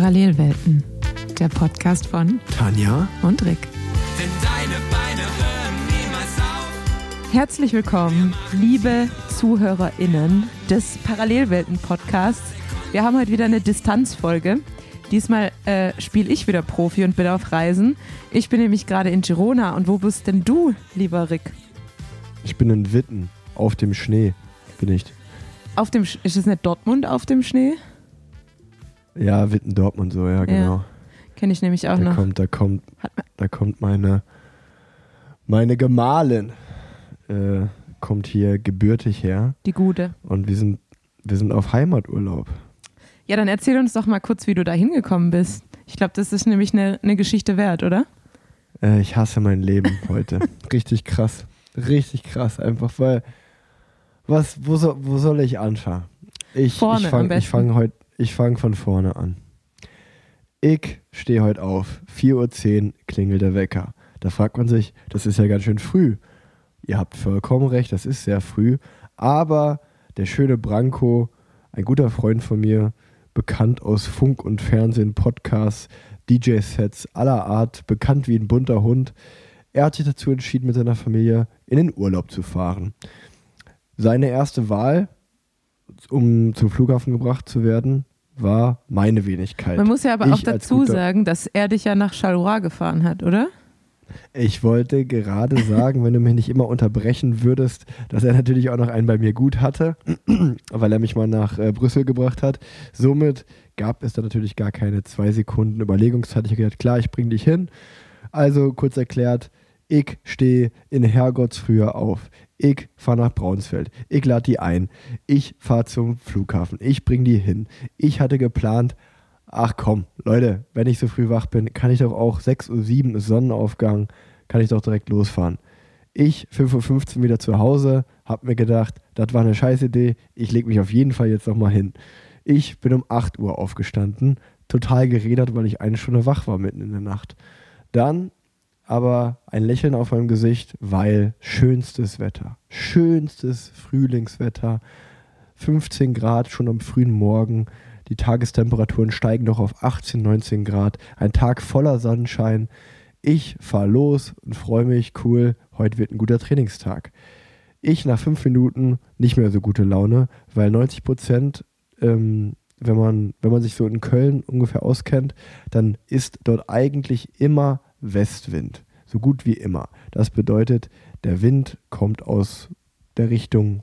Parallelwelten, der Podcast von Tanja und Rick. Denn deine Beine hören niemals auf. Herzlich willkommen, liebe ZuhörerInnen des Parallelwelten-Podcasts. Wir haben heute wieder eine Distanzfolge. Diesmal äh, spiele ich wieder Profi und bin auf Reisen. Ich bin nämlich gerade in Girona. Und wo bist denn du, lieber Rick? Ich bin in Witten, auf dem Schnee bin ich. Auf dem, Sch- ist es nicht Dortmund auf dem Schnee? Ja, Witten, Dortmund so, ja, genau. Kenne ich nämlich auch Da noch. kommt, da kommt, da kommt meine, meine Gemahlin, äh, kommt hier gebürtig her Die gute. und wir sind, wir sind auf Heimaturlaub. Ja, dann erzähl uns doch mal kurz, wie du da hingekommen bist. Ich glaube, das ist nämlich eine, eine Geschichte wert, oder? Äh, ich hasse mein Leben heute. Richtig krass. Richtig krass. Einfach weil, was, wo, soll, wo soll ich anfangen? Ich, Vorne ich fange fang heute, ich fange von vorne an. Ich stehe heute auf. 4.10 Uhr klingelt der Wecker. Da fragt man sich, das ist ja ganz schön früh. Ihr habt vollkommen recht, das ist sehr früh. Aber der schöne Branko, ein guter Freund von mir, bekannt aus Funk und Fernsehen, Podcasts, DJ-Sets aller Art, bekannt wie ein bunter Hund, er hat sich dazu entschieden, mit seiner Familie in den Urlaub zu fahren. Seine erste Wahl, um zum Flughafen gebracht zu werden, war meine Wenigkeit. Man muss ja aber Ich auch dazu sagen, dass er dich ja nach Charleroi gefahren hat, oder? Ich wollte gerade sagen, wenn du mich nicht immer unterbrechen würdest, dass er natürlich auch noch einen bei mir gut hatte, weil er mich mal nach äh, Brüssel gebracht hat. Somit gab es da natürlich gar keine zwei Sekunden Überlegungszeit. Ich habe gedacht, klar, ich bringe dich hin. Also kurz erklärt, ich stehe in Herrgottsfrühe auf. Ich fahre nach Braunsfeld. Ich lade die ein. Ich fahre zum Flughafen. Ich bringe die hin. Ich hatte geplant, ach komm, Leute, wenn ich so früh wach bin, kann ich doch auch 6.07 Uhr ist Sonnenaufgang, kann ich doch direkt losfahren. Ich, 5.15 Uhr wieder zu Hause, hab mir gedacht, das war eine scheiß Idee, ich leg mich auf jeden Fall jetzt nochmal hin. Ich bin um 8 Uhr aufgestanden, total geredert, weil ich eine Stunde wach war mitten in der Nacht. Dann aber ein Lächeln auf meinem Gesicht, weil schönstes Wetter, schönstes Frühlingswetter, 15 Grad schon am frühen Morgen, die Tagestemperaturen steigen doch auf 18, 19 Grad, ein Tag voller Sonnenschein. Ich fahre los und freue mich, cool, heute wird ein guter Trainingstag. Ich nach fünf Minuten nicht mehr so gute Laune, weil 90 Prozent, ähm, wenn, man, wenn man sich so in Köln ungefähr auskennt, dann ist dort eigentlich immer Westwind. So gut wie immer. Das bedeutet, der Wind kommt aus der Richtung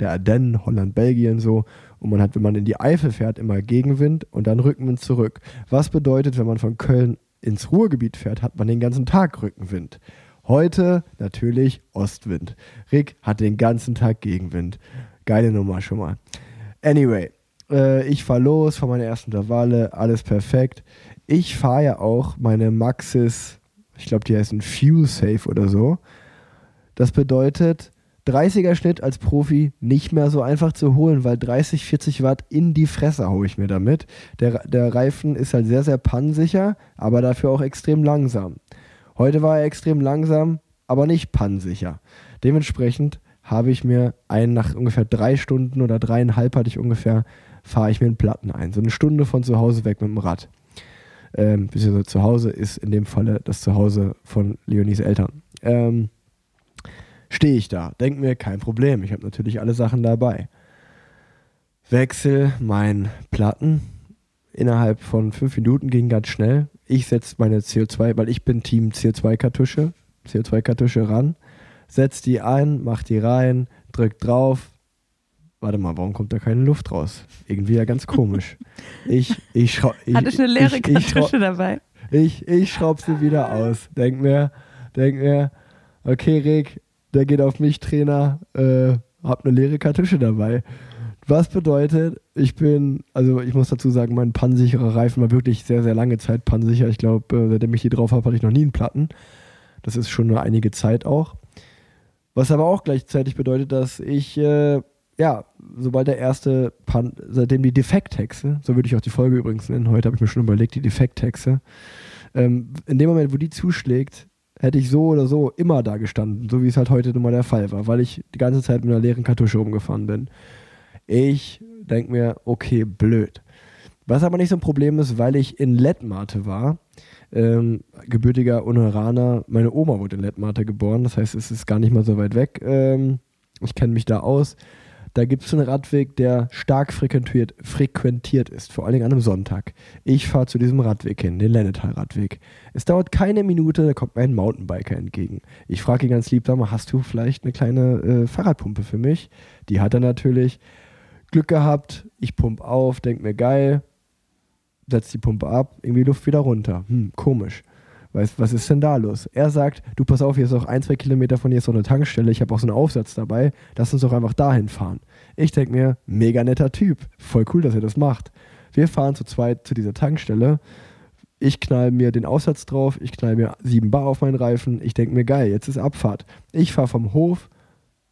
der Ardennen, Holland, Belgien so. Und man hat, wenn man in die Eifel fährt, immer Gegenwind und dann Rückenwind zurück. Was bedeutet, wenn man von Köln ins Ruhrgebiet fährt, hat man den ganzen Tag Rückenwind. Heute natürlich Ostwind. Rick hat den ganzen Tag Gegenwind. Geile Nummer schon mal. Anyway, äh, ich fahre los, fahre meine ersten Intervalle, alles perfekt. Ich fahre ja auch meine Maxis, ich glaube, die heißen Fuel Safe oder so. Das bedeutet, 30er Schnitt als Profi nicht mehr so einfach zu holen, weil 30, 40 Watt in die Fresse haue ich mir damit. Der, der Reifen ist halt sehr, sehr pannensicher, aber dafür auch extrem langsam. Heute war er extrem langsam, aber nicht pannensicher. Dementsprechend habe ich mir einen nach ungefähr drei Stunden oder dreieinhalb hatte ich ungefähr, fahre ich mir einen Platten ein. So eine Stunde von zu Hause weg mit dem Rad. Ähm, beziehungsweise zu Hause ist in dem Falle das Zuhause von Leonis Eltern. Ähm, stehe ich da, denke mir, kein Problem, ich habe natürlich alle Sachen dabei. Wechsel mein Platten. Innerhalb von fünf Minuten ging ganz schnell. Ich setze meine CO2, weil ich bin Team CO2-Kartusche, CO2-Kartusche ran, setz die ein, mach die rein, drück drauf. Warte mal, warum kommt da keine Luft raus? Irgendwie ja ganz komisch. Ich, ich, schrau, ich, Hatte ich eine leere ich, ich, schrau, Kartusche dabei? ich, ich schraub sie wieder aus. Denk mir, denk mir, okay, Rick, der geht auf mich, Trainer, äh, hab eine leere Kartusche dabei. Was bedeutet, ich bin, also ich muss dazu sagen, mein pannensicherer Reifen war wirklich sehr, sehr lange Zeit pannensicher. Ich glaube, äh, seitdem ich die drauf habe, hatte ich noch nie einen Platten. Das ist schon eine einige Zeit auch. Was aber auch gleichzeitig bedeutet, dass ich, äh, ja, sobald der erste Pan seitdem die Defekthexe, so würde ich auch die Folge übrigens nennen, heute habe ich mir schon überlegt, die Defekthexe, ähm, in dem Moment, wo die zuschlägt, hätte ich so oder so immer da gestanden, so wie es halt heute nun mal der Fall war, weil ich die ganze Zeit mit einer leeren Kartusche rumgefahren bin. Ich denke mir, okay, blöd. Was aber nicht so ein Problem ist, weil ich in Lettmate war. Ähm, gebürtiger Uneraner. Meine Oma wurde in Lettmate geboren. Das heißt, es ist gar nicht mal so weit weg. Ähm, ich kenne mich da aus. Da gibt es einen Radweg, der stark frequentiert, frequentiert ist, vor allen Dingen an einem Sonntag. Ich fahre zu diesem Radweg hin, den Lennetal-Radweg. Es dauert keine Minute, da kommt mir ein Mountainbiker entgegen. Ich frage ihn ganz lieb, sag mal, hast du vielleicht eine kleine äh, Fahrradpumpe für mich? Die hat er natürlich. Glück gehabt, ich pump auf, denk mir geil, setz die Pumpe ab, irgendwie Luft wieder runter. Hm, komisch. Weißt, was ist denn da los? Er sagt, du pass auf, hier ist auch ein, zwei Kilometer von hier ist so eine Tankstelle, ich habe auch so einen Aufsatz dabei, lass uns doch einfach dahin fahren. Ich denke mir, mega netter Typ, voll cool, dass er das macht. Wir fahren zu zweit zu dieser Tankstelle, ich knall mir den Aufsatz drauf, ich knall mir 7 Bar auf meinen Reifen, ich denke mir, geil, jetzt ist Abfahrt. Ich fahre vom Hof,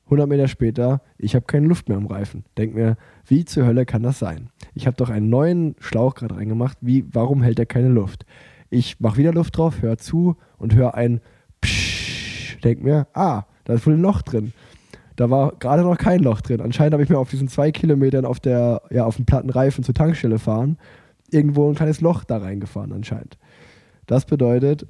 100 Meter später, ich habe keine Luft mehr am Reifen. Denk mir, wie zur Hölle kann das sein? Ich habe doch einen neuen Schlauch gerade reingemacht, wie, warum hält er keine Luft? Ich mache wieder Luft drauf, höre zu und höre ein Psch, denk mir, ah, da ist wohl ein Loch drin. Da war gerade noch kein Loch drin. Anscheinend habe ich mir auf diesen zwei Kilometern auf der, ja, auf dem platten Reifen zur Tankstelle fahren, irgendwo ein kleines Loch da reingefahren anscheinend. Das bedeutet,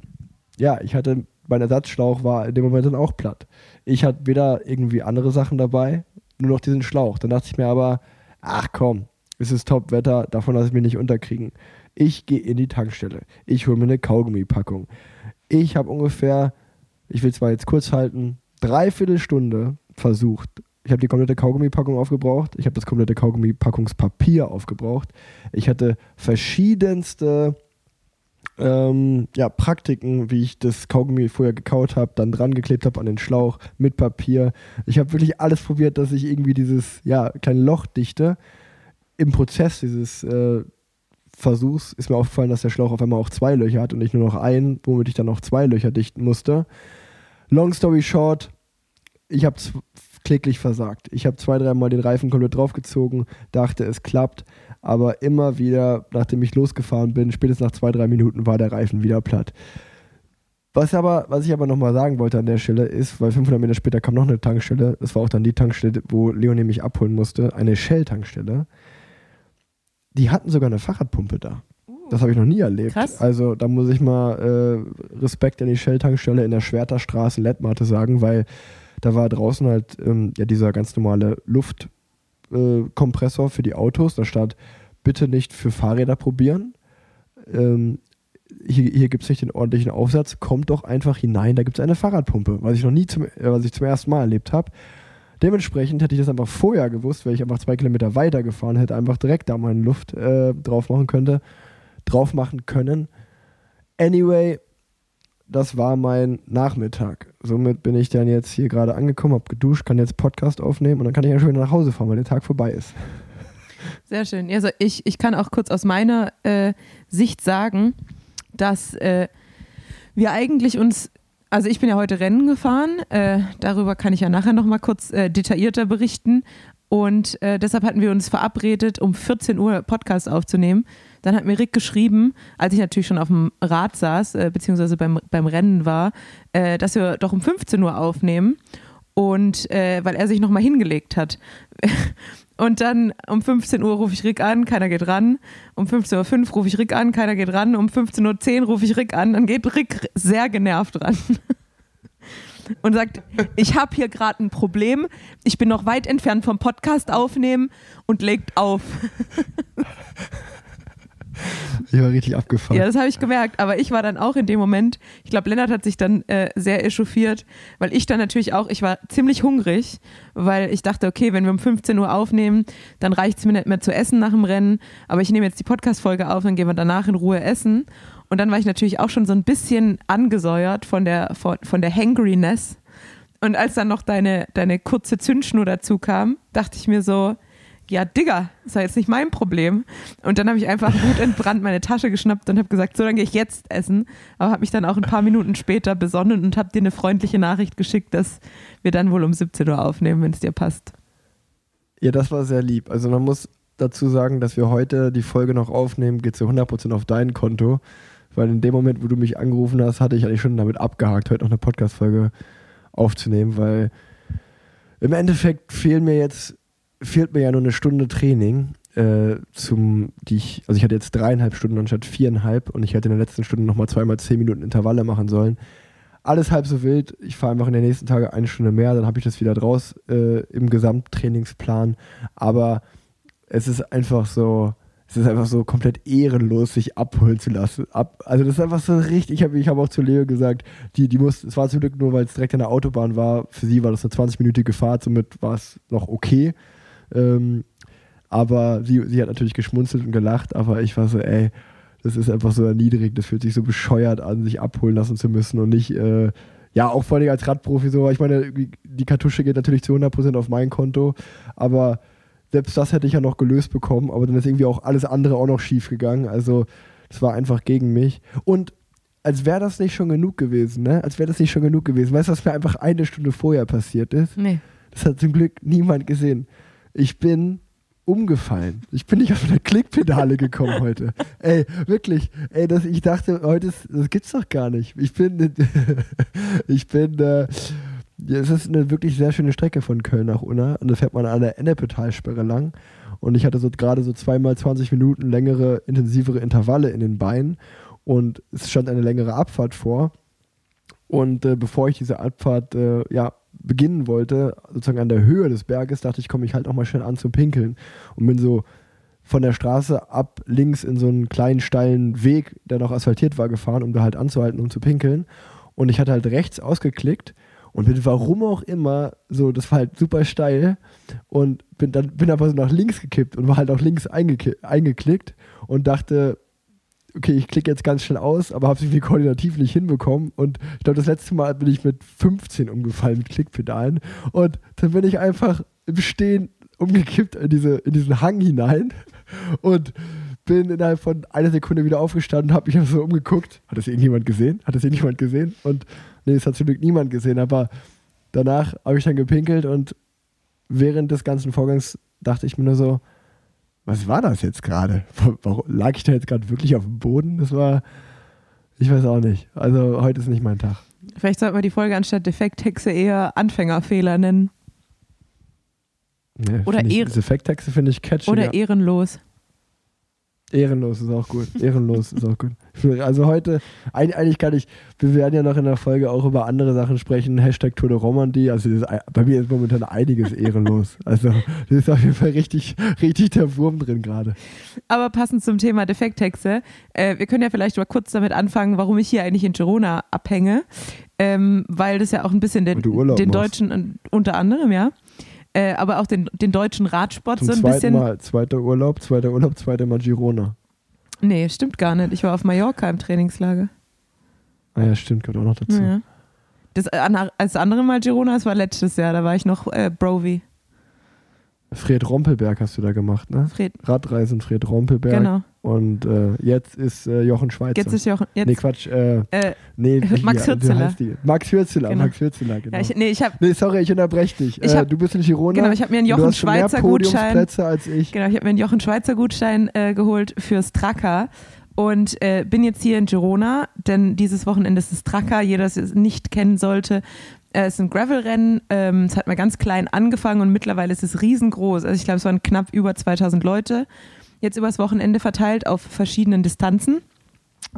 ja, ich hatte, mein Ersatzschlauch war in dem Moment dann auch platt. Ich hatte weder irgendwie andere Sachen dabei, nur noch diesen Schlauch. Dann dachte ich mir aber, ach komm, es ist Top-Wetter, davon lasse ich mich nicht unterkriegen. Ich gehe in die Tankstelle. Ich hole mir eine Kaugummi-Packung. Ich habe ungefähr, ich will zwar jetzt kurz halten, dreiviertel Stunde versucht. Ich habe die komplette Kaugummi-Packung aufgebraucht. Ich habe das komplette Kaugummi-Packungspapier aufgebraucht. Ich hatte verschiedenste ähm, ja, Praktiken, wie ich das Kaugummi vorher gekaut habe, dann dran geklebt habe an den Schlauch mit Papier. Ich habe wirklich alles probiert, dass ich irgendwie dieses ja, kleine Loch dichte. Im Prozess dieses äh, Versuchs ist mir aufgefallen, dass der Schlauch auf einmal auch zwei Löcher hat und nicht nur noch ein, womit ich dann noch zwei Löcher dichten musste. Long story short, ich habe kläglich versagt. Ich habe zwei, dreimal den Reifen komplett draufgezogen, dachte, es klappt, aber immer wieder, nachdem ich losgefahren bin, spätestens nach zwei, drei Minuten war der Reifen wieder platt. Was, aber, was ich aber nochmal sagen wollte an der Stelle ist, weil 500 Meter später kam noch eine Tankstelle, das war auch dann die Tankstelle, wo Leonie mich abholen musste, eine Shell-Tankstelle. Die hatten sogar eine Fahrradpumpe da. Das habe ich noch nie erlebt. Krass. Also da muss ich mal äh, Respekt an die Shell-Tankstelle in der Schwerterstraße in Lettmate sagen, weil da war draußen halt ähm, ja dieser ganz normale Luftkompressor äh, für die Autos. Da stand, bitte nicht für Fahrräder probieren. Ähm, hier, hier gibt es nicht den ordentlichen Aufsatz, kommt doch einfach hinein, da gibt es eine Fahrradpumpe, was ich noch nie zum, äh, was ich zum ersten Mal erlebt habe. Dementsprechend hätte ich das einfach vorher gewusst, weil ich einfach zwei Kilometer weiter gefahren hätte, einfach direkt da meine Luft äh, drauf machen könnte, drauf machen können. Anyway, das war mein Nachmittag. Somit bin ich dann jetzt hier gerade angekommen, habe geduscht, kann jetzt Podcast aufnehmen und dann kann ich ja schon wieder nach Hause fahren, weil der Tag vorbei ist. Sehr schön. Also ich, ich kann auch kurz aus meiner äh, Sicht sagen, dass äh, wir eigentlich uns, also ich bin ja heute Rennen gefahren, äh, darüber kann ich ja nachher nochmal kurz äh, detaillierter berichten. Und äh, deshalb hatten wir uns verabredet, um 14 Uhr Podcast aufzunehmen. Dann hat mir Rick geschrieben, als ich natürlich schon auf dem Rad saß, äh, beziehungsweise beim, beim Rennen war, äh, dass wir doch um 15 Uhr aufnehmen. Und äh, weil er sich nochmal hingelegt hat. Und dann um 15 Uhr rufe ich Rick an, keiner geht ran. Um 15.05 Uhr rufe ich Rick an, keiner geht ran. Um 15.10 Uhr rufe ich Rick an, dann geht Rick sehr genervt ran. Und sagt, ich habe hier gerade ein Problem, ich bin noch weit entfernt vom Podcast aufnehmen und legt auf. Ich war richtig abgefahren. Ja, das habe ich gemerkt. Aber ich war dann auch in dem Moment, ich glaube, Lennart hat sich dann äh, sehr echauffiert, weil ich dann natürlich auch, ich war ziemlich hungrig, weil ich dachte, okay, wenn wir um 15 Uhr aufnehmen, dann reicht es mir nicht mehr zu essen nach dem Rennen. Aber ich nehme jetzt die Podcast-Folge auf, dann gehen wir danach in Ruhe essen. Und dann war ich natürlich auch schon so ein bisschen angesäuert von der, von, von der Hangriness. Und als dann noch deine, deine kurze Zündschnur dazu kam, dachte ich mir so, ja, Digga, ist ja jetzt nicht mein Problem. Und dann habe ich einfach wutentbrannt meine Tasche geschnappt und habe gesagt, so, dann gehe ich jetzt essen. Aber habe mich dann auch ein paar Minuten später besonnen und habe dir eine freundliche Nachricht geschickt, dass wir dann wohl um 17 Uhr aufnehmen, wenn es dir passt. Ja, das war sehr lieb. Also man muss dazu sagen, dass wir heute die Folge noch aufnehmen, geht zu 100% auf dein Konto. Weil in dem Moment, wo du mich angerufen hast, hatte ich eigentlich schon damit abgehakt, heute noch eine Podcast-Folge aufzunehmen, weil im Endeffekt fehlen mir jetzt, fehlt mir ja nur eine Stunde Training. äh, zum, die ich, also ich hatte jetzt dreieinhalb Stunden anstatt viereinhalb und ich hätte in der letzten Stunde nochmal zweimal zehn Minuten Intervalle machen sollen. Alles halb so wild. Ich fahre einfach in den nächsten Tagen eine Stunde mehr, dann habe ich das wieder draus äh, im Gesamttrainingsplan. Aber es ist einfach so, es ist einfach so komplett ehrenlos, sich abholen zu lassen. Ab, also das ist einfach so richtig, ich habe ich hab auch zu Leo gesagt, die, die muss, es war zum Glück nur, weil es direkt an der Autobahn war, für sie war das eine 20-minütige Fahrt, somit war es noch okay. Ähm, aber sie, sie hat natürlich geschmunzelt und gelacht, aber ich war so, ey, das ist einfach so erniedrigend, das fühlt sich so bescheuert an, sich abholen lassen zu müssen und nicht, äh, ja, auch vor allem als Radprofi so, ich meine, die Kartusche geht natürlich zu 100% auf mein Konto, aber selbst das hätte ich ja noch gelöst bekommen, aber dann ist irgendwie auch alles andere auch noch schief gegangen. Also das war einfach gegen mich. Und als wäre das nicht schon genug gewesen, ne? Als wäre das nicht schon genug gewesen. Weißt du, was mir einfach eine Stunde vorher passiert ist? Nee. Das hat zum Glück niemand gesehen. Ich bin umgefallen. Ich bin nicht auf eine Klickpedale gekommen heute. Ey, wirklich. Ey, das, ich dachte, heute ist, das gibt's doch gar nicht. Ich bin, ich bin, äh, es ist eine wirklich sehr schöne Strecke von Köln nach Unna und da fährt man an der Ennepetalsperre lang und ich hatte so gerade so zweimal 20 Minuten längere, intensivere Intervalle in den Beinen und es stand eine längere Abfahrt vor und äh, bevor ich diese Abfahrt äh, ja, beginnen wollte, sozusagen an der Höhe des Berges, dachte ich, komme ich halt auch mal schnell an zum Pinkeln und bin so von der Straße ab links in so einen kleinen steilen Weg, der noch asphaltiert war, gefahren, um da halt anzuhalten, um zu pinkeln. Und ich hatte halt rechts ausgeklickt und bin warum auch immer, so, das war halt super steil und bin dann bin aber so nach links gekippt und war halt auch links eingeklickt und dachte, okay, ich klicke jetzt ganz schnell aus, aber habe es irgendwie koordinativ nicht hinbekommen. Und ich glaube, das letzte Mal bin ich mit 15 umgefallen mit Klickpedalen. Und dann bin ich einfach im Stehen umgekippt in, diese, in diesen Hang hinein und bin innerhalb von einer Sekunde wieder aufgestanden, habe mich so umgeguckt. Hat das irgendjemand gesehen? Hat das irgendjemand gesehen? Und Nee, es hat zum Glück niemand gesehen, aber danach habe ich dann gepinkelt und während des ganzen Vorgangs dachte ich mir nur so, was war das jetzt gerade? Lag ich da jetzt gerade wirklich auf dem Boden? Das war, ich weiß auch nicht. Also heute ist nicht mein Tag. Vielleicht sollten wir die Folge anstatt Defekthexe eher Anfängerfehler nennen. Nee, Oder ich, ehr- Defekthexe finde ich catchy. Oder ehrenlos. Ehrenlos ist auch gut. Ehrenlos ist auch gut. Also heute, eig- eigentlich kann ich, wir werden ja noch in der Folge auch über andere Sachen sprechen. Hashtag Tour de Romandie. Also ist, ei- bei mir ist momentan einiges ehrenlos. Also das ist auf jeden Fall richtig, richtig der Wurm drin gerade. Aber passend zum Thema Defekthexe, äh, wir können ja vielleicht mal kurz damit anfangen, warum ich hier eigentlich in Girona abhänge. Ähm, weil das ja auch ein bisschen den, den deutschen, unter anderem, ja, äh, aber auch den, den deutschen Radsport Zum so ein zweiten bisschen. Mal, zweiter Urlaub, zweiter Urlaub, zweiter Mal Girona. Nee, stimmt gar nicht. Ich war auf Mallorca im Trainingslager. Ah ja, stimmt, gehört auch noch dazu. Ja. Das, äh, als andere Mal Girona, das war letztes Jahr, da war ich noch äh, Brovi. Fred Rompelberg hast du da gemacht, ne? Fred, Radreisen Fred Rompelberg. genau. Und äh, jetzt ist äh, Jochen Schweizer. Jetzt ist auch. Jetzt, nee, Quatsch. Äh, äh, nee, Max hier, Hürzeler. Max Hürzeler, Genau. Max Hürzeler, genau. ja, ich, nee, ich habe nee, sorry, ich unterbreche dich. Ich äh, hab- du bist in Girona. genau, ich habe mir einen Jochen Schweizer Gutschein. Als ich. Genau, ich habe mir einen Jochen Schweizer Gutschein äh, geholt für Straka und äh, bin jetzt hier in Girona, denn dieses Wochenende ist das Straka, jeder das es nicht kennen sollte. Äh, es ist ein Gravelrennen, ähm, es hat mal ganz klein angefangen und mittlerweile ist es riesengroß. Also ich glaube, es waren knapp über 2000 Leute, jetzt übers Wochenende verteilt auf verschiedenen Distanzen.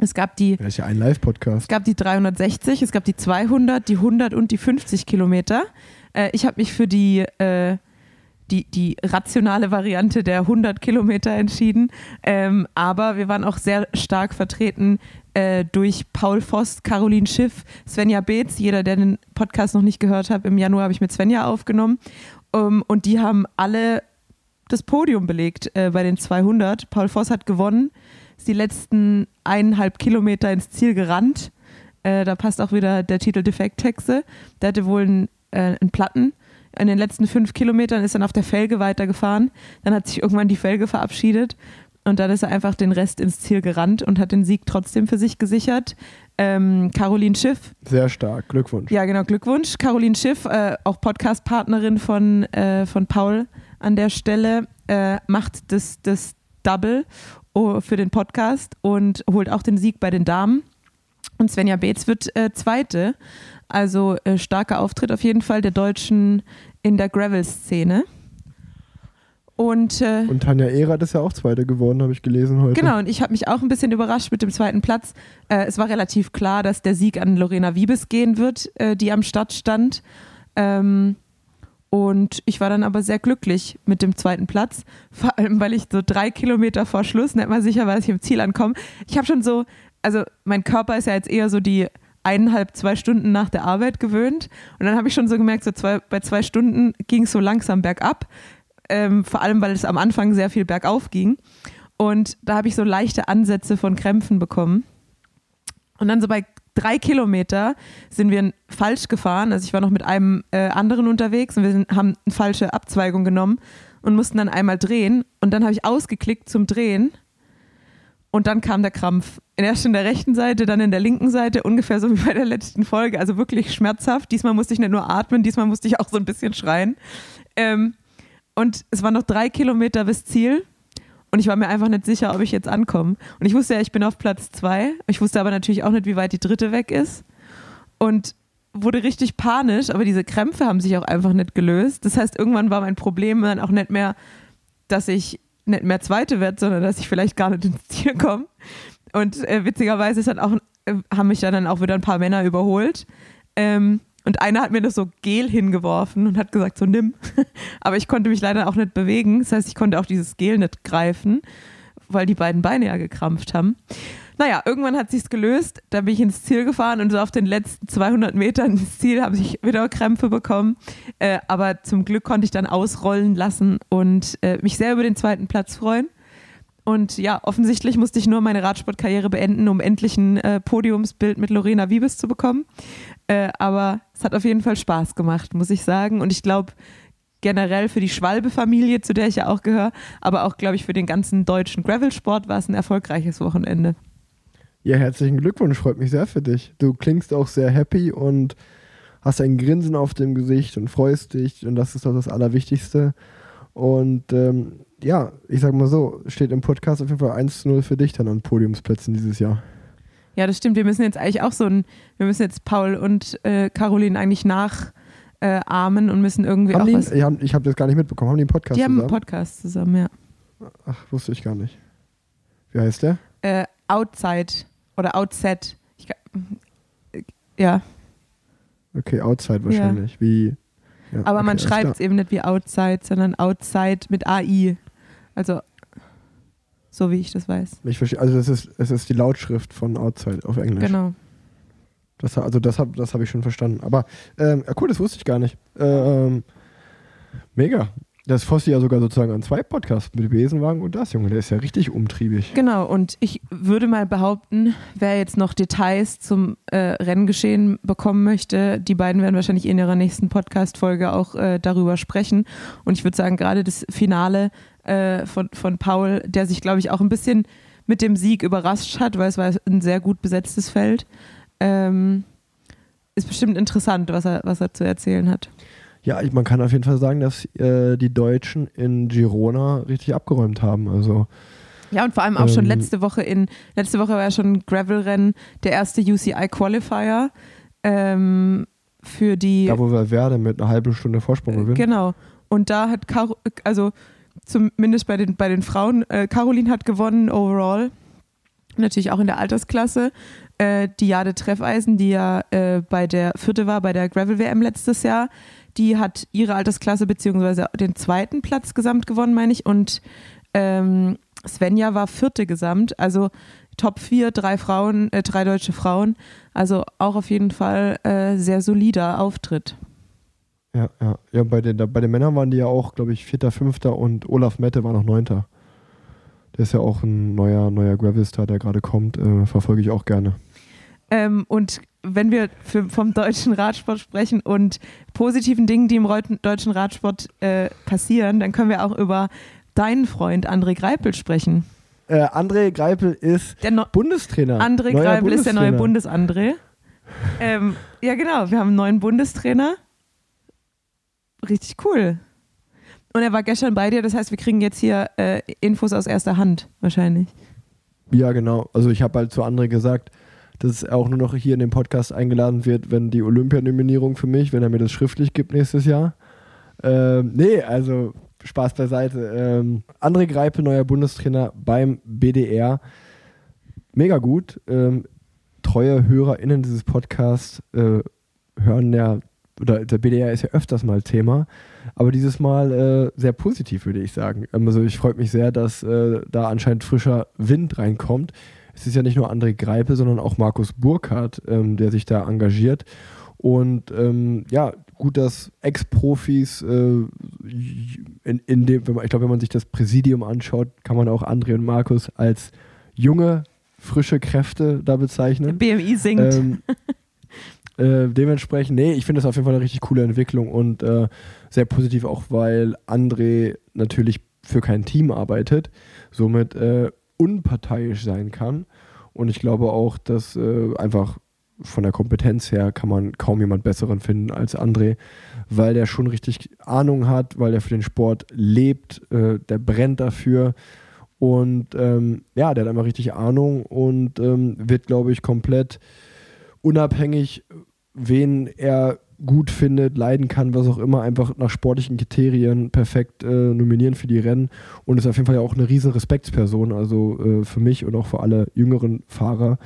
Es gab die Das ist ja ein Live-Podcast. es gab die 360, es gab die 200, die 100 und die 50 Kilometer. Äh, ich habe mich für die, äh, die, die rationale Variante der 100 Kilometer entschieden. Ähm, aber wir waren auch sehr stark vertreten äh, durch Paul Voss, Caroline Schiff, Svenja Beetz. Jeder, der den Podcast noch nicht gehört hat, im Januar habe ich mit Svenja aufgenommen. Ähm, und die haben alle das Podium belegt äh, bei den 200. Paul Voss hat gewonnen, ist die letzten eineinhalb Kilometer ins Ziel gerannt. Äh, da passt auch wieder der Titel Defekthexe. Der hatte wohl einen, äh, einen Platten. In den letzten fünf Kilometern ist dann auf der Felge weitergefahren. Dann hat sich irgendwann die Felge verabschiedet. Und dann ist er einfach den Rest ins Ziel gerannt und hat den Sieg trotzdem für sich gesichert. Ähm, Caroline Schiff Sehr stark. Glückwunsch. ja, genau, Glückwunsch. Caroline Schiff, äh, auch Podcast-Partnerin von, äh, von Paul an der Stelle, äh, macht das, das Double oh, für den Podcast und holt auch den Sieg bei den Damen. Und Svenja Beetz wird äh, Zweite. Also äh, starker Auftritt auf jeden Fall der Deutschen in der Gravel-Szene. Und, äh, Und Tanja Erath ist ja auch Zweite geworden, habe ich gelesen heute. Genau, und ich habe mich auch ein bisschen überrascht mit dem zweiten Platz. Äh, es war relativ klar, dass der Sieg an Lorena Wiebes gehen wird, äh, die am Start stand. Ähm, und ich war dann aber sehr glücklich mit dem zweiten Platz, vor allem weil ich so drei Kilometer vor Schluss nicht mal sicher war, dass ich im Ziel ankomme. Ich habe schon so, also mein Körper ist ja jetzt eher so die eineinhalb, zwei Stunden nach der Arbeit gewöhnt. Und dann habe ich schon so gemerkt, so zwei, bei zwei Stunden ging es so langsam bergab. Ähm, vor allem, weil es am Anfang sehr viel bergauf ging. Und da habe ich so leichte Ansätze von Krämpfen bekommen. Und dann so bei drei Kilometer sind wir falsch gefahren. Also ich war noch mit einem äh, anderen unterwegs und wir sind, haben eine falsche Abzweigung genommen und mussten dann einmal drehen. Und dann habe ich ausgeklickt zum Drehen. Und dann kam der Krampf. Erst in der rechten Seite, dann in der linken Seite, ungefähr so wie bei der letzten Folge. Also wirklich schmerzhaft. Diesmal musste ich nicht nur atmen, diesmal musste ich auch so ein bisschen schreien. Ähm, und es waren noch drei Kilometer bis Ziel. Und ich war mir einfach nicht sicher, ob ich jetzt ankomme. Und ich wusste ja, ich bin auf Platz zwei. Ich wusste aber natürlich auch nicht, wie weit die dritte weg ist. Und wurde richtig panisch, aber diese Krämpfe haben sich auch einfach nicht gelöst. Das heißt, irgendwann war mein Problem dann auch nicht mehr, dass ich nicht mehr Zweite werde, sondern dass ich vielleicht gar nicht ins Ziel komme. Und äh, witzigerweise ist dann auch, äh, haben mich dann auch wieder ein paar Männer überholt. Ähm, und einer hat mir das so Gel hingeworfen und hat gesagt, so nimm. Aber ich konnte mich leider auch nicht bewegen. Das heißt, ich konnte auch dieses Gel nicht greifen, weil die beiden Beine ja gekrampft haben. Naja, irgendwann hat sich's gelöst. Da bin ich ins Ziel gefahren und so auf den letzten 200 Metern ins Ziel habe ich wieder Krämpfe bekommen. Äh, aber zum Glück konnte ich dann ausrollen lassen und äh, mich sehr über den zweiten Platz freuen. Und ja, offensichtlich musste ich nur meine Radsportkarriere beenden, um endlich ein äh, Podiumsbild mit Lorena Wiebes zu bekommen. Äh, aber es hat auf jeden Fall Spaß gemacht, muss ich sagen. Und ich glaube, generell für die Schwalbe-Familie, zu der ich ja auch gehöre, aber auch, glaube ich, für den ganzen deutschen Gravelsport war es ein erfolgreiches Wochenende. Ja, herzlichen Glückwunsch, freut mich sehr für dich. Du klingst auch sehr happy und hast ein Grinsen auf dem Gesicht und freust dich und das ist doch das Allerwichtigste. Und ähm, ja, ich sag mal so, steht im Podcast auf jeden Fall 1 zu 0 für dich dann an Podiumsplätzen dieses Jahr. Ja, das stimmt. Wir müssen jetzt eigentlich auch so ein, wir müssen jetzt Paul und äh, Caroline eigentlich nachahmen äh, und müssen irgendwie Haben auch die, was. ja, ich habe das gar nicht mitbekommen. Haben die einen Podcast Die haben einen zusammen? Podcast zusammen, ja. Ach, wusste ich gar nicht. Wie heißt der? Äh, Outside oder Outset. Ich, äh, ja, Okay, Outside wahrscheinlich. Wie, ja, aber okay, man schreibt es eben nicht wie Outside, sondern Outside mit AI. Also, so wie ich das weiß. Ich verstehe, also es ist, es ist die Lautschrift von Outside auf Englisch. Genau. Das, also das habe das hab ich schon verstanden. Aber ähm, ja, cool, das wusste ich gar nicht. Ähm, mega. Das Fossi ja sogar sozusagen an zwei Podcasts mit Besenwagen und das, Junge. Der ist ja richtig umtriebig. Genau, und ich würde mal behaupten, wer jetzt noch Details zum äh, Renngeschehen bekommen möchte, die beiden werden wahrscheinlich in ihrer nächsten Podcast-Folge auch äh, darüber sprechen. Und ich würde sagen, gerade das Finale äh, von, von Paul, der sich, glaube ich, auch ein bisschen mit dem Sieg überrascht hat, weil es war ein sehr gut besetztes Feld, ähm, ist bestimmt interessant, was er, was er zu erzählen hat. Ja, man kann auf jeden Fall sagen, dass äh, die Deutschen in Girona richtig abgeräumt haben. Also Ja, und vor allem auch schon Ähm, letzte Woche in, letzte Woche war ja schon ein Gravel-Rennen, der erste UCI Qualifier ähm, für die. da, wo wir Werde mit einer halben Stunde Vorsprung gewinnen. Genau. Und da hat Caro, also zumindest bei den, bei den Frauen, äh, Caroline hat gewonnen overall. Natürlich auch in der Altersklasse. Äh, die Jade Treffeisen, die ja äh, bei der vierte war, bei der Gravel-WM letztes Jahr, die hat ihre Altersklasse beziehungsweise den zweiten Platz gesamt gewonnen, meine ich. Und ähm, Svenja war vierte gesamt. Also Top 4, drei Frauen, äh, drei deutsche Frauen. Also auch auf jeden Fall äh, sehr solider Auftritt. Ja, ja. ja bei, den, da, bei den Männern waren die ja auch, glaube ich, Vierter, Fünfter und Olaf Mette war noch Neunter. Der ist ja auch ein neuer, neuer Gravel-Star, der gerade kommt. Äh, verfolge ich auch gerne. Ähm, und wenn wir für, vom deutschen Radsport sprechen und positiven Dingen, die im deutschen Radsport äh, passieren, dann können wir auch über deinen Freund André Greipel sprechen. Äh, André Greipel ist Der no Bundestrainer. André Neuer Greipel ist der neue. Bundes-André. Ähm, ja, genau. Wir haben einen neuen Bundestrainer. Richtig cool. Und er war gestern bei dir, das heißt, wir kriegen jetzt hier äh, Infos aus erster Hand, wahrscheinlich. Ja, genau. Also ich habe halt zu André gesagt, dass er auch nur noch hier in den Podcast eingeladen wird, wenn die Olympianominierung für mich, wenn er mir das schriftlich gibt nächstes Jahr. Ähm, nee, also Spaß beiseite. Ähm, André Greipel, neuer Bundestrainer beim BDR. Mega gut. Ähm, treue HörerInnen dieses Podcasts äh, hören ja, oder der BDR ist ja öfters mal Thema, aber dieses Mal äh, sehr positiv, würde ich sagen. Also ich freue mich sehr, dass äh, da anscheinend frischer Wind reinkommt. Es ist ja nicht nur André Greipel, sondern auch Markus Burkhardt, ähm, der sich da engagiert. Und ähm, ja, gut, dass Ex-Profis äh, in, in dem, man, ich glaube, wenn man sich das Präsidium anschaut, kann man auch André und Markus als junge, frische Kräfte da bezeichnen. BMI sinkt. Ähm, äh, dementsprechend, nee, ich finde das auf jeden Fall eine richtig coole Entwicklung und äh, sehr positiv auch, weil André natürlich für kein Team arbeitet, somit äh, unparteiisch sein kann. Und ich glaube auch, dass äh, einfach von der Kompetenz her kann man kaum jemand Besseren finden als André, weil der schon richtig Ahnung hat, weil er für den Sport lebt, äh, der brennt dafür. Und ähm, ja, der hat einfach richtig Ahnung und ähm, wird, glaube ich, komplett unabhängig, wen er gut findet, leiden kann, was auch immer, einfach nach sportlichen Kriterien perfekt äh, nominieren für die Rennen und ist auf jeden Fall ja auch eine riesen Respektsperson, also äh, für mich und auch für alle jüngeren Fahrer,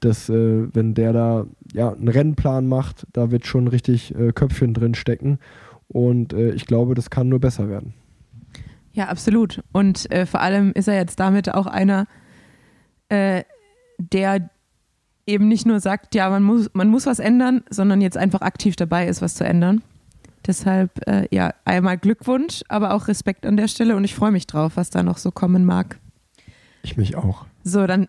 dass äh, wenn der da ja einen Rennplan macht, da wird schon richtig äh, Köpfchen drin stecken und äh, ich glaube, das kann nur besser werden. Ja, absolut. Und äh, vor allem ist er jetzt damit auch einer, der eben nicht nur sagt, ja, man muss, man muss was ändern, sondern jetzt einfach aktiv dabei ist, was zu ändern. Deshalb, äh, ja, einmal Glückwunsch, aber auch Respekt an der Stelle und ich freue mich drauf, was da noch so kommen mag. Ich mich auch. So, dann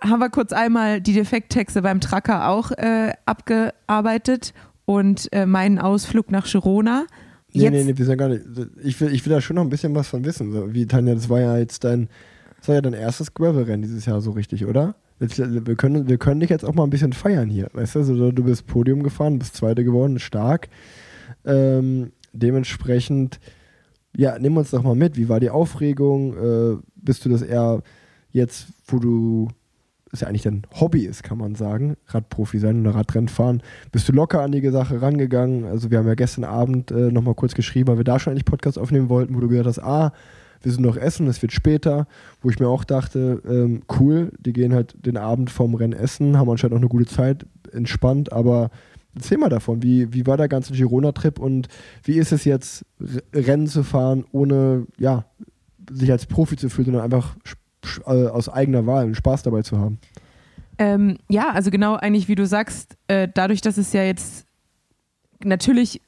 haben wir kurz einmal die Defekttexte beim Tracker auch äh, abgearbeitet und äh, meinen Ausflug nach Girona. Nee, Jetzt, nee, nee, wir sind gar nicht. Ich will, ich will da schon noch ein bisschen was von wissen. So, wie Tanja, das war ja jetzt dein, das war ja dein erstes Gravel-Rennen dieses Jahr so richtig, oder? Jetzt, wir, können, wir können dich jetzt auch mal ein bisschen feiern hier. Weißt du, also, du bist Podium gefahren, bist Zweite geworden, stark. Ähm, dementsprechend, ja, nimm uns doch mal mit. Wie war die Aufregung? Äh, bist du das eher jetzt, wo du, ist ja eigentlich dein Hobby ist, kann man sagen, Radprofi sein oder Radrennen fahren, bist du locker an die Sache rangegangen? Also wir haben ja gestern Abend äh, nochmal kurz geschrieben, weil wir da schon eigentlich Podcast aufnehmen wollten, wo du gesagt hast, ah, wir sind noch essen, es wird später, wo ich mir auch dachte, ähm, cool, die gehen halt den Abend vorm Rennen essen, haben anscheinend auch eine gute Zeit, entspannt, aber erzähl mal davon, wie, wie war der ganze Girona-Trip und wie ist es jetzt, Rennen zu fahren, ohne, ja, sich als Profi zu fühlen, sondern einfach äh, aus eigener Wahl einen Spaß dabei zu haben? Ähm, ja, also genau eigentlich wie du sagst, äh, dadurch, dass es ja jetzt natürlich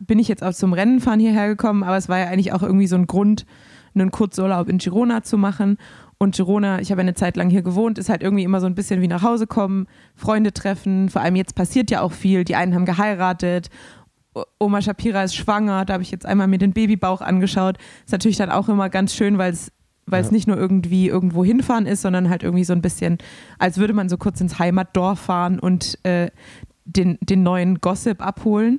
bin ich jetzt auch zum Rennenfahren hierher gekommen, aber es war ja eigentlich auch irgendwie so ein Grund, einen Kurzurlaub in Girona zu machen. Und Girona, ich habe eine Zeit lang hier gewohnt, ist halt irgendwie immer so ein bisschen wie nach Hause kommen, Freunde treffen. Vor allem jetzt passiert ja auch viel. Die einen haben geheiratet. Oma Shapira ist schwanger. Da habe ich jetzt einmal mir den Babybauch angeschaut. Ist natürlich dann auch immer ganz schön, weil es weil es Ja. nicht nur irgendwie irgendwo hinfahren ist, sondern halt irgendwie so ein bisschen, als würde man so kurz ins Heimatdorf fahren und äh, den, den neuen Gossip abholen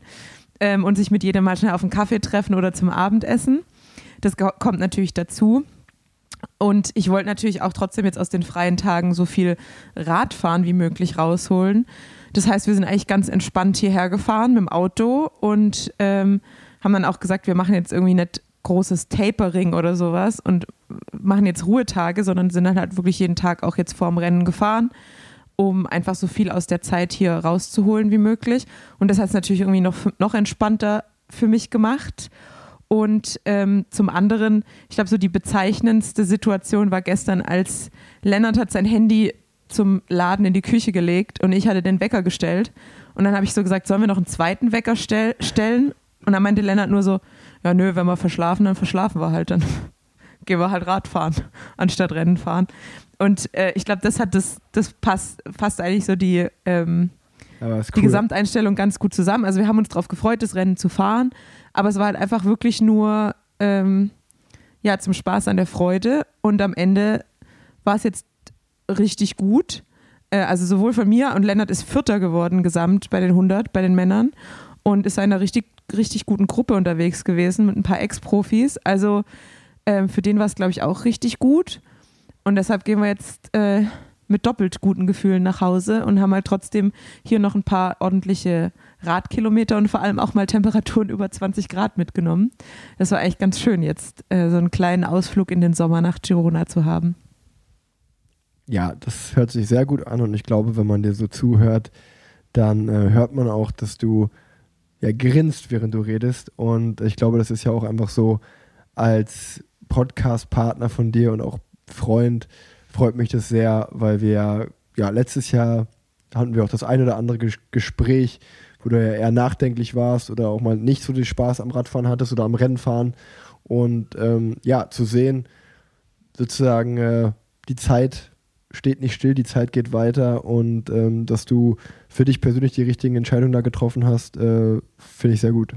ähm, und sich mit jedem mal schnell auf einen Kaffee treffen oder zum Abendessen. Das kommt natürlich dazu. Und ich wollte natürlich auch trotzdem jetzt aus den freien Tagen so viel Radfahren wie möglich rausholen. Das heißt, wir sind eigentlich ganz entspannt hierher gefahren mit dem Auto und ähm, haben dann auch gesagt, wir machen jetzt irgendwie nicht großes Tapering oder sowas und machen jetzt Ruhetage, sondern sind dann halt wirklich jeden Tag auch jetzt vorm Rennen gefahren, um einfach so viel aus der Zeit hier rauszuholen wie möglich. Und das hat es natürlich irgendwie noch, noch entspannter für mich gemacht. Und ähm, zum anderen, ich glaube, so die bezeichnendste Situation war gestern, als Lennart hat sein Handy zum Laden in die Küche gelegt und ich hatte den Wecker gestellt. Und dann habe ich so gesagt, sollen wir noch einen zweiten Wecker stell stellen? Und dann meinte Lennart nur so, ja nö, wenn wir verschlafen, dann verschlafen wir halt, dann gehen wir halt Radfahren, anstatt Rennen fahren. Und äh, ich glaube, das hat das, das passt, passt eigentlich so die, ähm, die cool. Gesamteinstellung ganz gut zusammen. Also wir haben uns darauf gefreut, das Rennen zu fahren, aber es war halt einfach wirklich nur ähm, ja, zum Spaß an der Freude und am Ende war es jetzt richtig gut. Äh, also sowohl von mir und Lennart ist Vierter geworden gesamt bei den 100, bei den Männern und ist in einer richtig, richtig guten Gruppe unterwegs gewesen mit ein paar Ex-Profis. Also ähm, für den war es, glaube ich, auch richtig gut. Und deshalb gehen wir jetzt äh, mit doppelt guten Gefühlen nach Hause und haben halt trotzdem hier noch ein paar ordentliche Radkilometer und vor allem auch mal Temperaturen über 20 Grad mitgenommen. Das war echt ganz schön, jetzt äh, so einen kleinen Ausflug in den Sommer nach Girona zu haben. Ja, das hört sich sehr gut an und ich glaube, wenn man dir so zuhört, dann äh, hört man auch, dass du ja grinst, während du redest. Und ich glaube, das ist ja auch einfach so, als Podcast-Partner von dir und auch Freund freut mich das sehr, weil wir ja letztes Jahr hatten wir auch das ein oder andere Ges Gespräch, wo du ja eher nachdenklich warst oder auch mal nicht so viel Spaß am Radfahren hattest oder am Rennfahren. Und ähm, ja, zu sehen, sozusagen äh, die Zeit steht nicht still, die Zeit geht weiter und ähm, dass du für dich persönlich die richtigen Entscheidungen da getroffen hast, äh, finde ich sehr gut.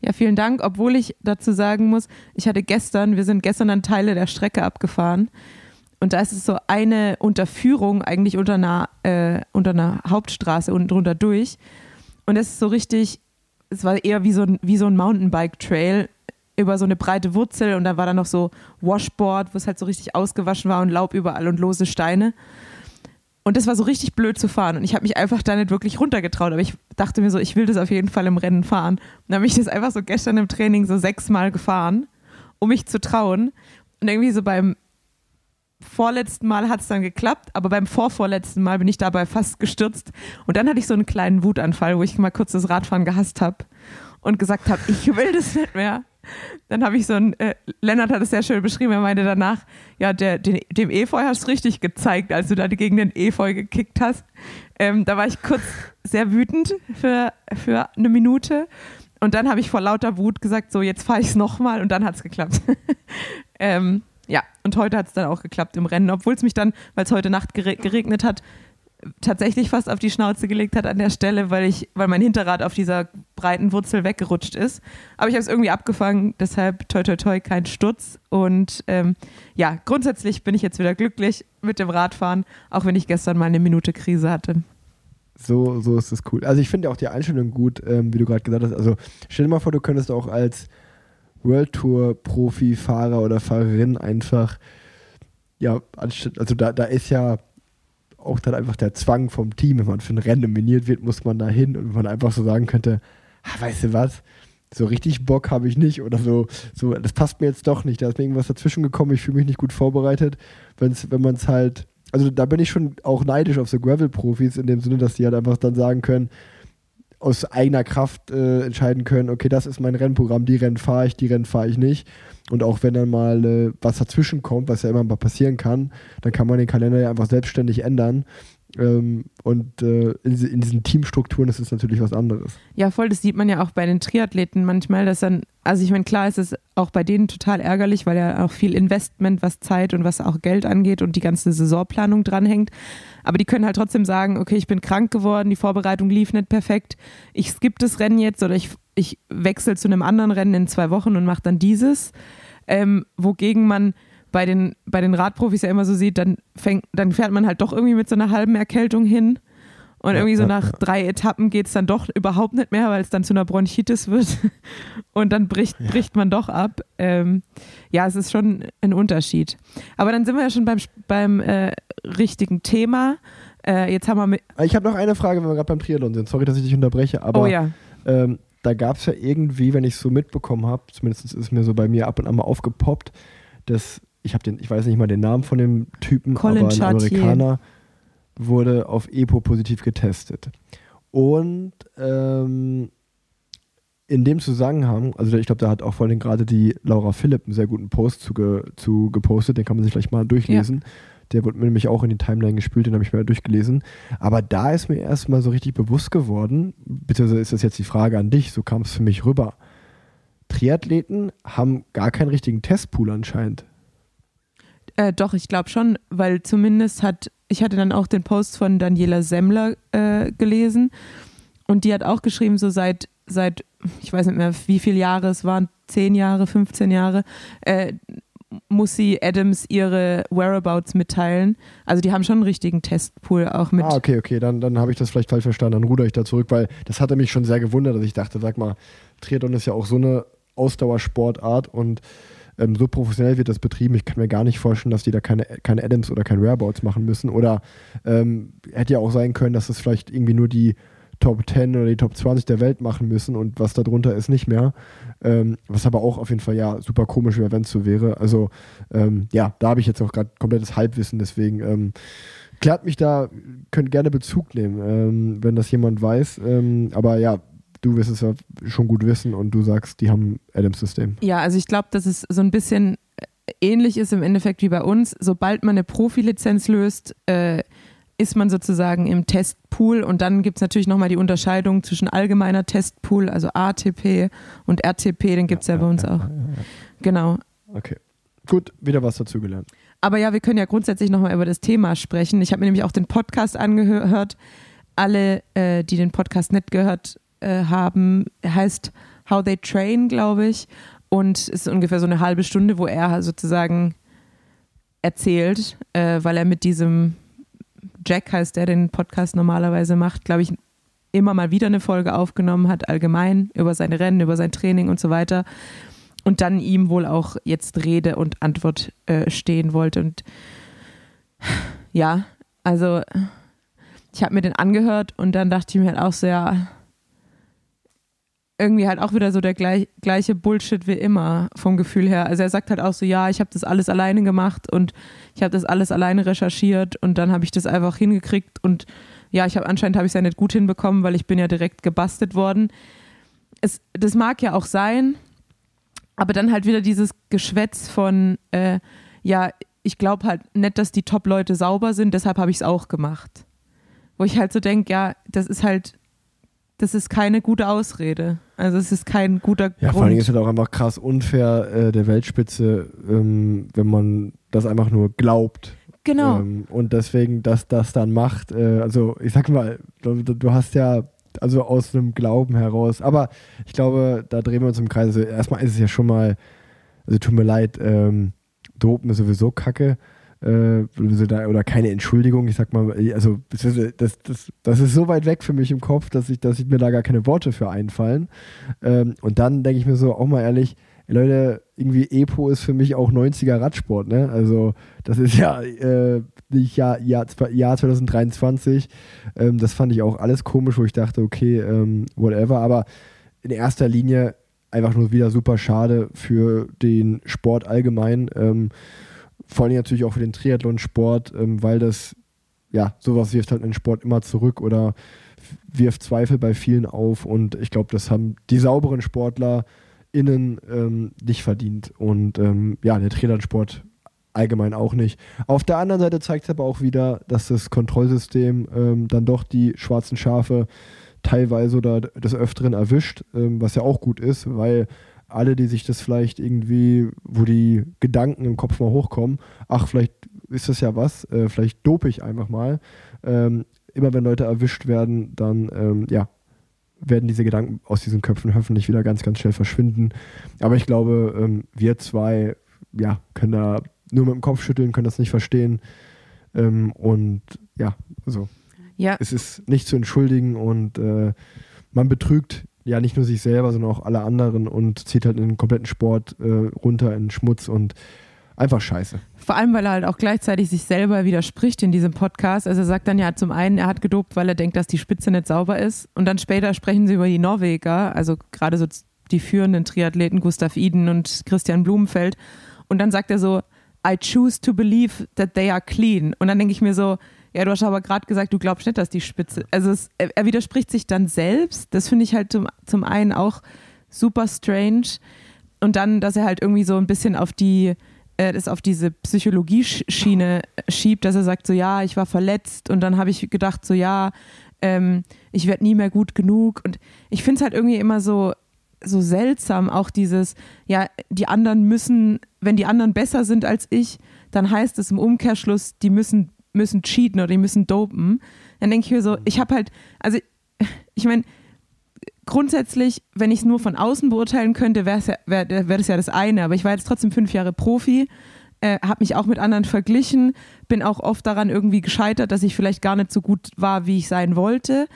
Ja, vielen Dank, obwohl ich dazu sagen muss, ich hatte gestern, wir sind gestern dann Teile der Strecke abgefahren und da ist es so eine Unterführung eigentlich unter einer, äh, unter einer Hauptstraße unten drunter durch und es ist so richtig, es war eher wie so ein, wie so ein Mountainbike-Trail über so eine breite Wurzel und da war dann noch so Washboard, wo es halt so richtig ausgewaschen war und Laub überall und lose Steine. Und das war so richtig blöd zu fahren. Und ich habe mich einfach da nicht wirklich runtergetraut. Aber ich dachte mir so, ich will das auf jeden Fall im Rennen fahren. Und dann habe ich das einfach so gestern im Training so sechsmal gefahren, um mich zu trauen. Und irgendwie so beim vorletzten Mal hat es dann geklappt, aber beim vorvorletzten Mal bin ich dabei fast gestürzt. Und dann hatte ich so einen kleinen Wutanfall, wo ich mal kurz das Radfahren gehasst habe und gesagt habe, ich will das nicht mehr. Dann habe ich so ein, äh, Lennart hat es sehr schön beschrieben, er meinte danach, ja, der, den, dem Efeu hast du richtig gezeigt, als du da gegen den Efeu gekickt hast. Ähm, da war ich kurz sehr wütend für, für eine Minute. Und dann habe ich vor lauter Wut gesagt, so jetzt fahre ich es nochmal und dann hat es geklappt. ähm, ja, und heute hat es dann auch geklappt im Rennen, obwohl es mich dann, weil es heute Nacht geregnet hat, tatsächlich fast auf die Schnauze gelegt hat an der Stelle, weil ich, weil mein Hinterrad auf dieser breiten Wurzel weggerutscht ist. Aber ich habe es irgendwie abgefangen, deshalb toi toi toi kein Sturz. Und ähm, ja, grundsätzlich bin ich jetzt wieder glücklich mit dem Radfahren, auch wenn ich gestern mal eine Minute Krise hatte. So, so ist es cool. Also ich finde auch die Einstellung gut, ähm, wie du gerade gesagt hast. Also stell dir mal vor, du könntest auch als World Tour Profi-Fahrer oder Fahrerin einfach, ja, also da, da ist ja auch dann einfach der Zwang vom Team, wenn man für ein Rennen nominiert wird, muss man da hin. Und man einfach so sagen könnte, weißt du was, so richtig Bock habe ich nicht. Oder so, so, das passt mir jetzt doch nicht, da ist mir irgendwas dazwischen gekommen, ich fühle mich nicht gut vorbereitet, wenn's, wenn man es halt, also da bin ich schon auch neidisch auf so Gravel-Profis in dem Sinne, dass die halt einfach dann sagen können, aus eigener Kraft äh, entscheiden können, okay, das ist mein Rennprogramm, die Rennen fahre ich, die Rennen fahre ich nicht. Und auch wenn dann mal äh, was dazwischen kommt, was ja immer mal passieren kann, dann kann man den Kalender ja einfach selbstständig ändern. Ähm, und äh, in, in, diesen Teamstrukturen ist es natürlich was anderes. Ja, voll, das sieht man ja auch bei den Triathleten manchmal, dass dann, also ich meine, klar ist es auch bei denen total ärgerlich, weil ja auch viel Investment, was Zeit und was auch Geld angeht und die ganze Saisonplanung dranhängt. Aber die können halt trotzdem sagen, okay, ich bin krank geworden, die Vorbereitung lief nicht perfekt, ich skippe das Rennen jetzt oder ich, ich wechsle zu einem anderen Rennen in zwei Wochen und mache dann dieses. Ähm, wogegen man bei den, bei den Radprofis ja immer so sieht, dann, fängt, dann fährt man halt doch irgendwie mit so einer halben Erkältung hin. Und irgendwie so nach drei Etappen geht es dann doch überhaupt nicht mehr, weil es dann zu einer Bronchitis wird. Und dann bricht, bricht man doch ab. Ähm, ja, es ist schon ein Unterschied. Aber dann sind wir ja schon beim, beim äh, richtigen Thema. Äh, jetzt haben wir ich habe noch eine Frage, wenn wir gerade beim Triathlon sind. Sorry, dass ich dich unterbreche, aber oh, ja. ähm, da gab es ja irgendwie, wenn ich es so mitbekommen habe, zumindest ist es mir so bei mir ab und an mal aufgepoppt, dass ich habe den, ich weiß nicht mal den Namen von dem Typen, Colin aber ein Chartier. Amerikaner wurde auf EPO positiv getestet. Und ähm, in dem Zusammenhang, also ich glaube, da hat auch vor allem gerade die Laura Philipp einen sehr guten Post zu, ge, zu gepostet, den kann man sich vielleicht mal durchlesen. Ja. Der wurde mir nämlich auch in die Timeline gespült, den habe ich mir durchgelesen. Aber da ist mir erstmal so richtig bewusst geworden, beziehungsweise ist das jetzt die Frage an dich, so kam es für mich rüber. Triathleten haben gar keinen richtigen Testpool anscheinend. Äh, doch, ich glaube schon, weil zumindest hat, ich hatte dann auch den Post von Daniela Semmler äh, gelesen und die hat auch geschrieben, so seit, seit, ich weiß nicht mehr, wie viele Jahre es waren, 10 Jahre, 15 Jahre, äh, muss sie Adams ihre Whereabouts mitteilen. Also die haben schon einen richtigen Testpool auch mit. Ah, okay, okay, dann, dann habe ich das vielleicht falsch verstanden, dann ruder ich da zurück, weil das hatte mich schon sehr gewundert, dass ich dachte, sag mal, Triathlon ist ja auch so eine Ausdauersportart und ähm, so professionell wird das betrieben. Ich kann mir gar nicht vorstellen, dass die da keine, keine Adams oder keine Whereabouts machen müssen. Oder ähm, hätte ja auch sein können, dass es vielleicht irgendwie nur die Top 10 oder die Top 20 der Welt machen müssen und was darunter ist nicht mehr. Ähm, was aber auch auf jeden Fall ja super komisch wäre, wenn es so wäre. Also ähm, ja, da habe ich jetzt auch gerade komplettes Halbwissen, deswegen ähm, klärt mich da, könnt gerne Bezug nehmen, ähm, wenn das jemand weiß. Ähm, aber ja, du wirst es ja schon gut wissen und du sagst, die haben Adams-System. Ja, also ich glaube, dass es so ein bisschen äh, ähnlich ist im Endeffekt wie bei uns. Sobald man eine Profilizenz löst, äh, ist man sozusagen im Testpool und dann gibt es natürlich nochmal die Unterscheidung zwischen allgemeiner Testpool, also ATP und RTP, den gibt es ja, bei uns auch. Genau. Okay. Gut, wieder was dazugelernt. Aber ja, wir können ja grundsätzlich nochmal über das Thema sprechen. Ich habe mir nämlich auch den Podcast angehört. Alle, äh, die den Podcast nicht gehört äh, haben, heißt How They Train, glaube ich. Und es ist ungefähr so eine halbe Stunde, wo er sozusagen erzählt, äh, weil er mit diesem Jack heißt, der den Podcast normalerweise macht, glaube ich, immer mal wieder eine Folge aufgenommen hat, allgemein über seine Rennen, über sein Training und so weiter. Und dann ihm wohl auch jetzt Rede und Antwort äh, stehen wollte. Und ja, also ich habe mir den angehört und dann dachte ich mir halt auch so, ja, irgendwie halt auch wieder so der gleich, gleiche Bullshit wie immer vom Gefühl her. Also er sagt halt auch so, ja, ich habe das alles alleine gemacht und ich habe das alles alleine recherchiert und dann habe ich das einfach hingekriegt und ja, ich habe anscheinend habe ich es ja nicht gut hinbekommen, weil ich bin ja direkt gebastelt worden. Es, das mag ja auch sein, aber dann halt wieder dieses Geschwätz von, äh, ja, ich glaube halt nicht, dass die Top-Leute sauber sind, deshalb habe ich es auch gemacht. Wo ich halt so denke, ja, das ist halt das ist keine gute Ausrede. Also es ist kein guter Ja, Grund. vor allem ist es halt auch einfach krass unfair äh, der Weltspitze, ähm, wenn man das einfach nur glaubt. genau. Ähm, und deswegen, dass das dann macht, äh, also ich sag mal, du, du hast ja, also aus einem Glauben heraus, aber ich glaube, da drehen wir uns im Kreis. Also erstmal ist es ja schon mal, also tut mir leid, ähm, Dopen ist sowieso kacke. Äh, oder keine Entschuldigung, ich sag mal, also das, das, das, ist so weit weg für mich im Kopf, dass ich, dass ich mir da gar keine Worte für einfallen. Ähm, und dann denke ich mir so, auch mal ehrlich, Leute, irgendwie Epo ist für mich auch 90er Radsport, ne? Also das ist ja äh, nicht Jahr, Jahr, Jahr 2023. Ähm, das fand ich auch alles komisch, wo ich dachte, okay, ähm, whatever. Aber in erster Linie einfach nur wieder super schade für den Sport allgemein. Ähm, vor allem natürlich auch für den Triathlon-Sport, ähm, weil das, ja, sowas wirft halt den Sport immer zurück oder wirft Zweifel bei vielen auf und ich glaube, das haben die sauberen Sportler innen ähm, nicht verdient und ähm, ja, der Triathlon-Sport allgemein auch nicht. Auf der anderen Seite zeigt es aber auch wieder, dass das Kontrollsystem ähm, dann doch die schwarzen Schafe teilweise oder des Öfteren erwischt, ähm, was ja auch gut ist, weil alle, die sich das vielleicht irgendwie, wo die Gedanken im Kopf mal hochkommen, ach, vielleicht ist das ja was, äh, vielleicht dope ich einfach mal. Ähm, immer wenn Leute erwischt werden, dann ähm, ja, werden diese Gedanken aus diesen Köpfen hoffentlich wieder ganz, ganz schnell verschwinden. Aber ich glaube, ähm, wir zwei ja, können da nur mit dem Kopf schütteln, können das nicht verstehen. Ähm, und ja, also ja, es ist nicht zu entschuldigen und äh, man betrügt ja nicht nur sich selber, sondern auch alle anderen und zieht halt den kompletten Sport äh, runter in Schmutz und einfach scheiße. vor allem, weil er halt auch gleichzeitig sich selber widerspricht in diesem Podcast. Also er sagt dann ja zum einen, er hat gedopt, weil er denkt, dass die Spitze nicht sauber ist. Und dann später sprechen sie über die Norweger, also gerade so die führenden Triathleten Gustav Iden und Christian Blumenfeld. Und dann sagt er so, I choose to believe that they are clean. Und dann denke ich mir so, ja, du hast aber gerade gesagt, du glaubst nicht, dass die Spitze. Also es, er, er widerspricht sich dann selbst. Das finde ich halt zum, zum einen auch super strange. Und dann, dass er halt irgendwie so ein bisschen auf die, äh, das auf diese Psychologie-Schiene schiebt, dass er sagt, so ja, ich war verletzt und dann habe ich gedacht, so ja, ähm, ich werde nie mehr gut genug. Und ich finde es halt irgendwie immer so, so seltsam, auch dieses, ja, die anderen müssen, wenn die anderen besser sind als ich, dann heißt es im Umkehrschluss, die müssen, müssen cheaten oder die müssen dopen. Dann denke ich mir so, ich habe halt, also ich meine, grundsätzlich, wenn ich es nur von außen beurteilen könnte, wäre ja, wär, wär das ja das eine, aber ich war jetzt trotzdem fünf Jahre Profi, äh, habe mich auch mit anderen verglichen, bin auch oft daran irgendwie gescheitert, dass ich vielleicht gar nicht so gut war, wie ich sein wollte.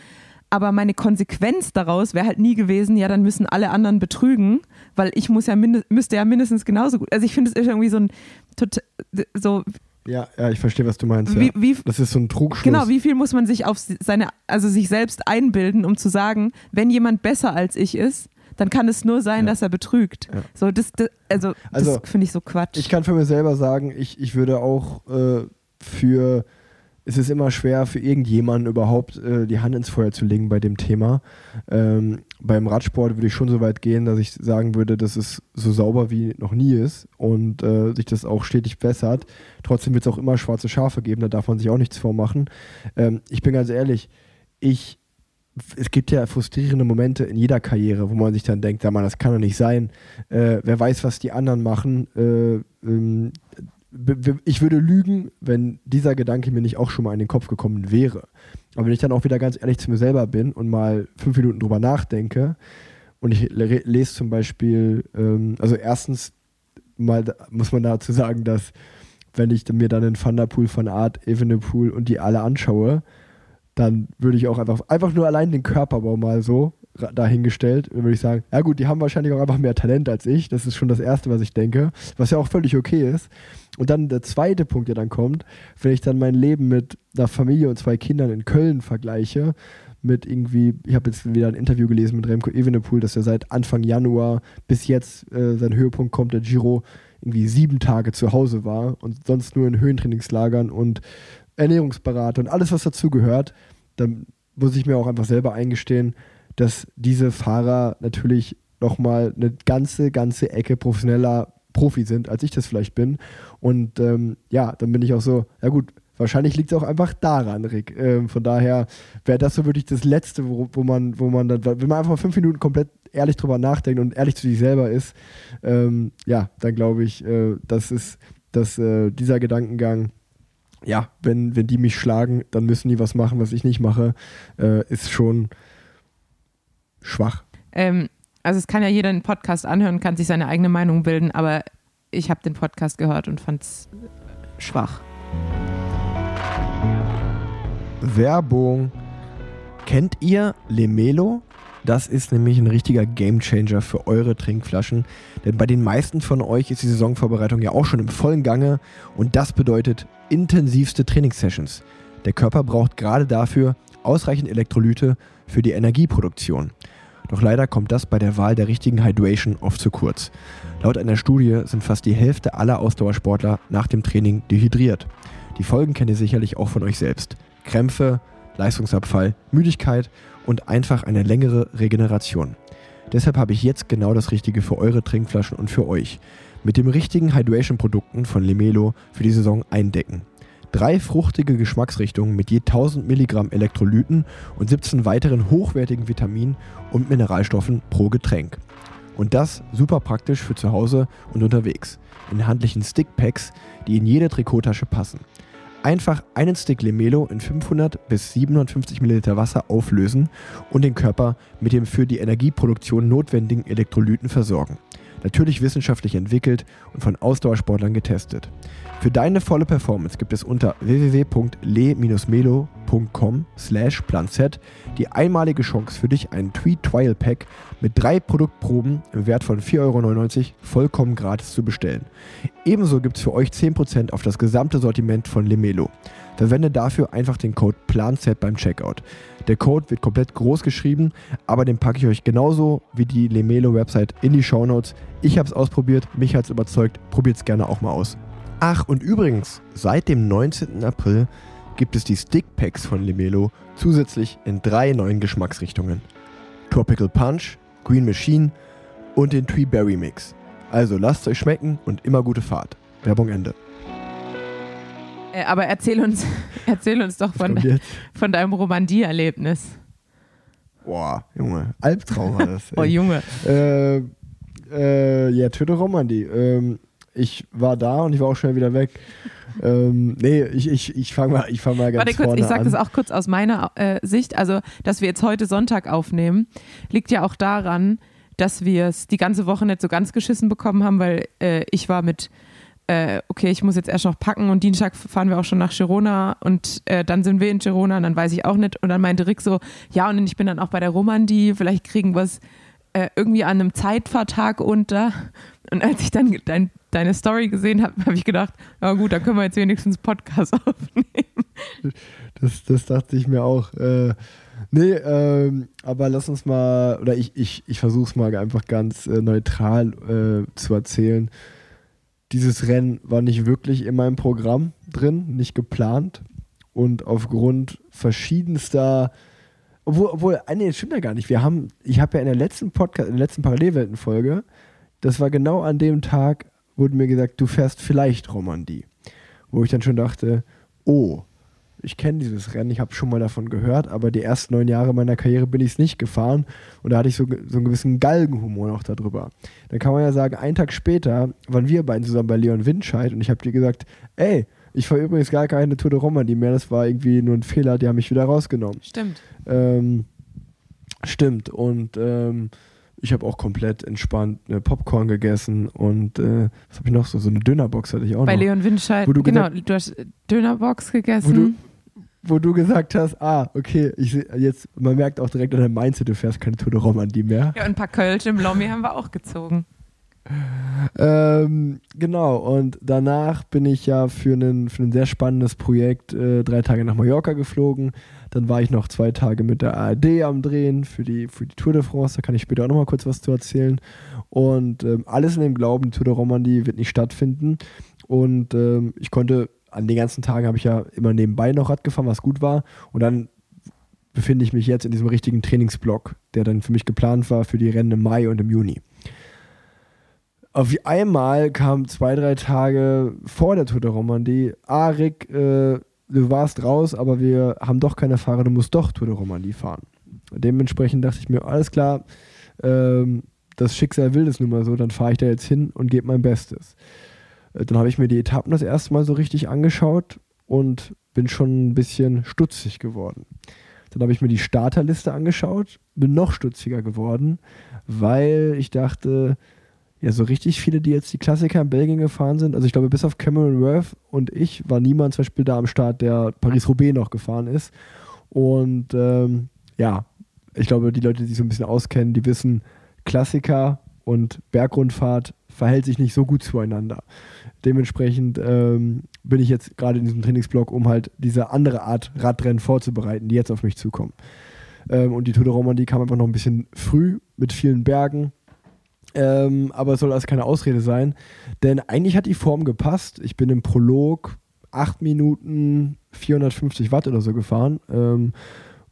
Aber meine Konsequenz daraus wäre halt nie gewesen, ja, dann müssen alle anderen betrügen, weil ich muss ja müsste ja mindestens genauso gut. Also ich finde es irgendwie so ein so Ja, ja, ich verstehe, was du meinst. Wie, ja. wie, Das ist so ein Trugschluss. genau, wie viel muss man sich auf seine, also sich selbst einbilden, um zu sagen, wenn jemand besser als ich ist, dann kann es nur sein, Ja. dass er betrügt. Ja. So, das, das, also, Also, das finde ich so Quatsch. Ich kann für mich selber sagen, ich, ich würde auch äh, für, es ist immer schwer für irgendjemanden überhaupt äh, die Hand ins Feuer zu legen bei dem Thema. Ähm, beim Radsport würde ich schon so weit gehen, dass ich sagen würde, dass es so sauber wie noch nie ist und äh, sich das auch stetig bessert. Trotzdem wird es auch immer schwarze Schafe geben, da darf man sich auch nichts vormachen. Ähm, ich bin ganz ehrlich, ich es gibt ja frustrierende Momente in jeder Karriere, wo man sich dann denkt, ja Mann, das kann doch nicht sein. Äh, wer weiß, was die anderen machen. Äh, ähm, ich würde lügen, wenn dieser Gedanke mir nicht auch schon mal in den Kopf gekommen wäre. Aber wenn ich dann auch wieder ganz ehrlich zu mir selber bin und mal fünf Minuten drüber nachdenke und ich le lese zum Beispiel, ähm, also erstens mal muss man dazu sagen, dass wenn ich mir dann den Thunderpool von Art, Evenepoel und die alle anschaue, dann würde ich auch einfach, einfach nur allein den Körperbau mal so dahingestellt, würde ich sagen, ja gut, die haben wahrscheinlich auch einfach mehr Talent als ich. Das ist schon das Erste, was ich denke, was ja auch völlig okay ist. Und dann der zweite Punkt, der dann kommt, wenn ich dann mein Leben mit einer Familie und zwei Kindern in Köln vergleiche, mit irgendwie, ich habe jetzt wieder ein Interview gelesen mit Remco Evenepoel, dass er seit Anfang Januar bis jetzt äh, sein Höhepunkt kommt, der Giro, irgendwie sieben Tage zu Hause war und sonst nur in Höhentrainingslagern und Ernährungsberater und alles, was dazugehört, dann muss ich mir auch einfach selber eingestehen, dass diese Fahrer natürlich nochmal eine ganze, ganze Ecke professioneller Profi sind, als ich das vielleicht bin. Und ähm, ja, dann bin ich auch so, ja gut, wahrscheinlich liegt es auch einfach daran, Rick. Ähm, von daher wäre das so wirklich das Letzte, wo, wo man, wo man dann, wenn man einfach fünf Minuten komplett ehrlich drüber nachdenkt und ehrlich zu sich selber ist, ähm, ja, dann glaube ich, äh, das ist, dass äh, dieser Gedankengang, ja, wenn, wenn die mich schlagen, dann müssen die was machen, was ich nicht mache, äh, ist schon schwach. Ähm, also es kann ja jeder einen Podcast anhören, kann sich seine eigene Meinung bilden, aber ich habe den Podcast gehört und fand es schwach. Werbung. Kennt ihr Lemelo? Das ist nämlich ein richtiger Gamechanger für eure Trinkflaschen. Denn bei den meisten von euch ist die Saisonvorbereitung ja auch schon im vollen Gange und das bedeutet intensivste Trainingssessions. Der Körper braucht gerade dafür ausreichend Elektrolyte für die Energieproduktion. Doch leider kommt das bei der Wahl der richtigen Hydration oft zu kurz. Laut einer Studie sind fast die Hälfte aller Ausdauersportler nach dem Training dehydriert. Die Folgen kennt ihr sicherlich auch von euch selbst. Krämpfe, Leistungsabfall, Müdigkeit und einfach eine längere Regeneration. Deshalb habe ich jetzt genau das Richtige für eure Trinkflaschen und für euch. Mit dem richtigen Hydration-Produkten von Lemelo für die Saison eindecken. Drei fruchtige Geschmacksrichtungen mit je 1000 Milligramm Elektrolyten und 17 weiteren hochwertigen Vitaminen und Mineralstoffen pro Getränk. Und das super praktisch für zu Hause und unterwegs. In handlichen Stickpacks, die in jede Trikottasche passen. Einfach einen Stick Lemelo in 500 bis 750 Milliliter Wasser auflösen und den Körper mit dem für die Energieproduktion notwendigen Elektrolyten versorgen. Natürlich wissenschaftlich entwickelt und von Ausdauersportlern getestet. Für deine volle Performance gibt es unter www.le-melo.com slash planz die einmalige Chance für dich, einen Tweet Trial Pack mit drei Produktproben im Wert von 4,99 Euro vollkommen gratis zu bestellen. Ebenso gibt es für euch 10% auf das gesamte Sortiment von Lemelo. Verwende dafür einfach den Code PLANZ beim Checkout. Der Code wird komplett groß geschrieben, aber den packe ich euch genauso wie die Lemelo Website in die Shownotes. Ich habe es ausprobiert, mich hat es überzeugt, probiert es gerne auch mal aus. Ach und übrigens, seit dem 19. April gibt es die Stickpacks von Lemelo zusätzlich in drei neuen Geschmacksrichtungen. Tropical Punch, Green Machine und den Tree Berry Mix. Also lasst euch schmecken und immer gute Fahrt. Werbung Ende. Äh, aber erzähl uns, erzähl uns doch von, jetzt? von deinem Romandie-Erlebnis. Boah, Junge, Albtraum war das. Oh. Junge. äh, äh, ja, Töte Romandie. Ähm, ich war da und ich war auch schnell wieder weg. Ähm, nee, ich, ich, ich fange mal, ich fang mal ganz Warte kurz, vorne ich sage das auch kurz aus meiner äh, Sicht. Also, dass wir jetzt heute Sonntag aufnehmen, liegt ja auch daran, dass wir es die ganze Woche nicht so ganz geschissen bekommen haben, weil äh, ich war mit, äh, okay, ich muss jetzt erst noch packen und Dienstag fahren wir auch schon nach Girona und äh, dann sind wir in Girona und dann weiß ich auch nicht. Und dann meinte Rick so, ja, und ich bin dann auch bei der Romandie, vielleicht kriegen wir es äh, irgendwie an einem Zeitvertrag unter. Und als ich dann dein, deine Story gesehen habe, habe ich gedacht, na gut, dann können wir jetzt wenigstens Podcast aufnehmen. Das, das dachte ich mir auch. Äh, nee, ähm, aber lass uns mal, oder ich, ich, ich versuche es mal einfach ganz äh, neutral äh, zu erzählen. Dieses Rennen war nicht wirklich in meinem Programm drin, nicht geplant. Und aufgrund verschiedenster, obwohl, obwohl, ah, nee, das stimmt ja gar nicht. Wir haben, ich habe ja in der letzten Podcast, in der letzten Parallelwelten-Folge, das war genau an dem Tag, wurde mir gesagt, du fährst vielleicht Romandie. Wo ich dann schon dachte, oh, ich kenne dieses Rennen, ich habe schon mal davon gehört, aber die ersten neun Jahre meiner Karriere bin ich es nicht gefahren und da hatte ich so, so einen gewissen Galgenhumor noch darüber. Dann kann man ja sagen, einen Tag später waren wir beiden zusammen bei Leon Windscheid und ich habe dir gesagt, ey, ich fahre übrigens gar keine Tour de Romandie mehr, das war irgendwie nur ein Fehler, die haben mich wieder rausgenommen. Stimmt. Ähm, stimmt und ähm, ich habe auch komplett entspannt eine Popcorn gegessen und äh, was habe ich noch so? So eine Dönerbox hatte ich auch Bei noch. Leon Windscheid, Wo du genau, gesagt- du hast Dönerbox gegessen. Wo du- gesagt hast, ah, okay, ich seh- jetzt, man merkt auch direkt an deinem Mindset, du fährst keine Tour de Romandie mehr. ja, und ein paar Kölsch im Lommi haben wir auch gezogen. Ähm, genau, und danach bin ich ja für, einen, für ein sehr spannendes Projekt äh, drei Tage nach Mallorca geflogen. Dann war ich noch zwei Tage mit der ARD am Drehen für die, für die Tour de France. Da kann ich später auch nochmal kurz was zu erzählen. Und ähm, alles in dem Glauben, Tour de Romandie wird nicht stattfinden. Und ähm, ich konnte, an den ganzen Tagen habe ich ja immer nebenbei noch Rad gefahren, was gut war. Und dann befinde ich mich jetzt in diesem richtigen Trainingsblock, der dann für mich geplant war für die Rennen im Mai und im Juni. Auf einmal kam zwei, drei Tage vor der Tour de Romandie, ah Rick, äh, du warst raus, aber wir haben doch keine Fahrer, du musst doch Tour de Romandie fahren. Dementsprechend dachte ich mir, alles klar, ähm, das Schicksal will es nun mal so, dann fahre ich da jetzt hin und gebe mein Bestes. Äh, Dann habe ich mir die Etappen das erste Mal so richtig angeschaut und bin schon ein bisschen stutzig geworden. Dann habe ich mir die Starterliste angeschaut, bin noch stutziger geworden, weil ich dachte, ja, so richtig viele, die jetzt die Klassiker in Belgien gefahren sind, also ich glaube, bis auf Cameron Worth und ich war niemand zum Beispiel da am Start, der Paris-Roubaix noch gefahren ist. Und ähm, ja, ich glaube, die Leute, die sich so ein bisschen auskennen, die wissen, Klassiker und Bergrundfahrt verhält sich nicht so gut zueinander. Dementsprechend ähm, bin ich jetzt gerade in diesem Trainingsblock, um halt diese andere Art Radrennen vorzubereiten, die jetzt auf mich zukommen. Ähm, und die Tour de Romandie kam einfach noch ein bisschen früh mit vielen Bergen. Ähm, aber es soll alles keine Ausrede sein, denn eigentlich hat die Form gepasst. Ich bin im Prolog 8 Minuten 450 Watt oder so gefahren. Ähm,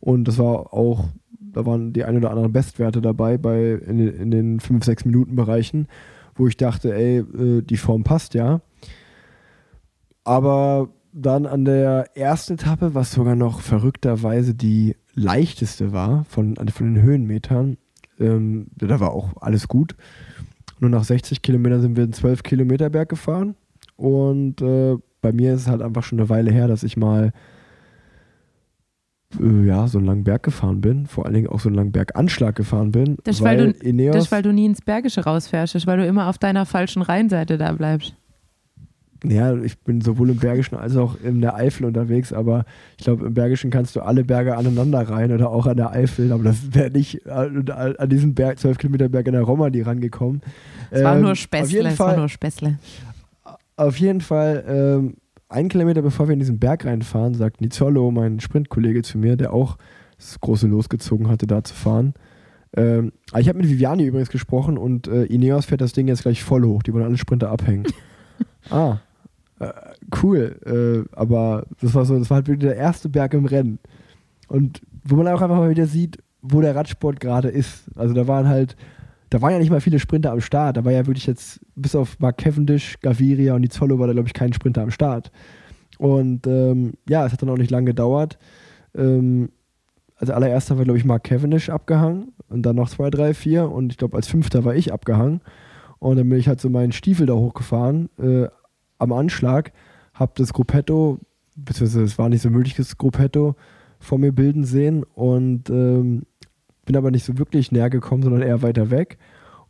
und das war auch, da waren die ein oder anderen Bestwerte dabei bei in, den- in den 5-6 Minuten Bereichen, wo ich dachte, ey, äh, die Form passt ja. Aber dann an der ersten Etappe, was sogar noch verrückterweise die leichteste war von, von den Höhenmetern, ähm, da war auch alles gut. Nur nach 60 Kilometern sind wir einen 12 Kilometer Berg gefahren. Und äh, bei mir ist es halt einfach schon eine Weile her, dass ich mal äh, ja, so einen langen Berg gefahren bin. Vor allen Dingen auch so einen langen Berganschlag gefahren bin. Das ist, weil du- Ineos, Das weil du nie ins Bergische rausfährst, das ist, weil du immer auf deiner falschen Rheinseite da bleibst. Ja, ich bin sowohl im Bergischen als auch in der Eifel unterwegs, aber ich glaube, im Bergischen kannst du alle Berge aneinander rein oder auch an der Eifel, aber das wäre nicht an, an diesen Berg, 12 Kilometer Berg in der Romandie rangekommen. Es war Ähm, nur Auf Späßle, es war nur Späßle. auf jeden Fall ähm, einen Kilometer bevor wir in diesen Berg reinfahren, sagt Nizzolo, mein Sprintkollege, zu mir, der auch das große losgezogen hatte, da zu fahren. Ähm, aber ich habe mit Viviani übrigens gesprochen und äh, Ineos fährt das Ding jetzt gleich voll hoch. Die wollen alle Sprinter abhängen. ah, cool. Äh, aber das war so, das war halt wirklich der erste Berg im Rennen. Und wo man auch einfach mal wieder sieht, wo der Radsport gerade ist. Also da waren halt, da waren ja nicht mal viele Sprinter am Start. Da war ja wirklich jetzt, bis auf Mark Cavendish, Gaviria und Nizzolo war da, glaube ich, kein Sprinter am Start. Und ähm, ja, es hat dann auch nicht lange gedauert. Ähm, als allererster war, glaube ich, Mark Cavendish abgehangen und dann noch zwei, drei, vier und ich glaube, als fünfter war ich abgehangen. Und dann bin ich halt so meinen Stiefel da hochgefahren äh, am Anschlag, habe das Gruppetto, beziehungsweise es war nicht so möglich, das Gruppetto vor mir bilden sehen und ähm, bin aber nicht so wirklich näher gekommen, sondern eher weiter weg.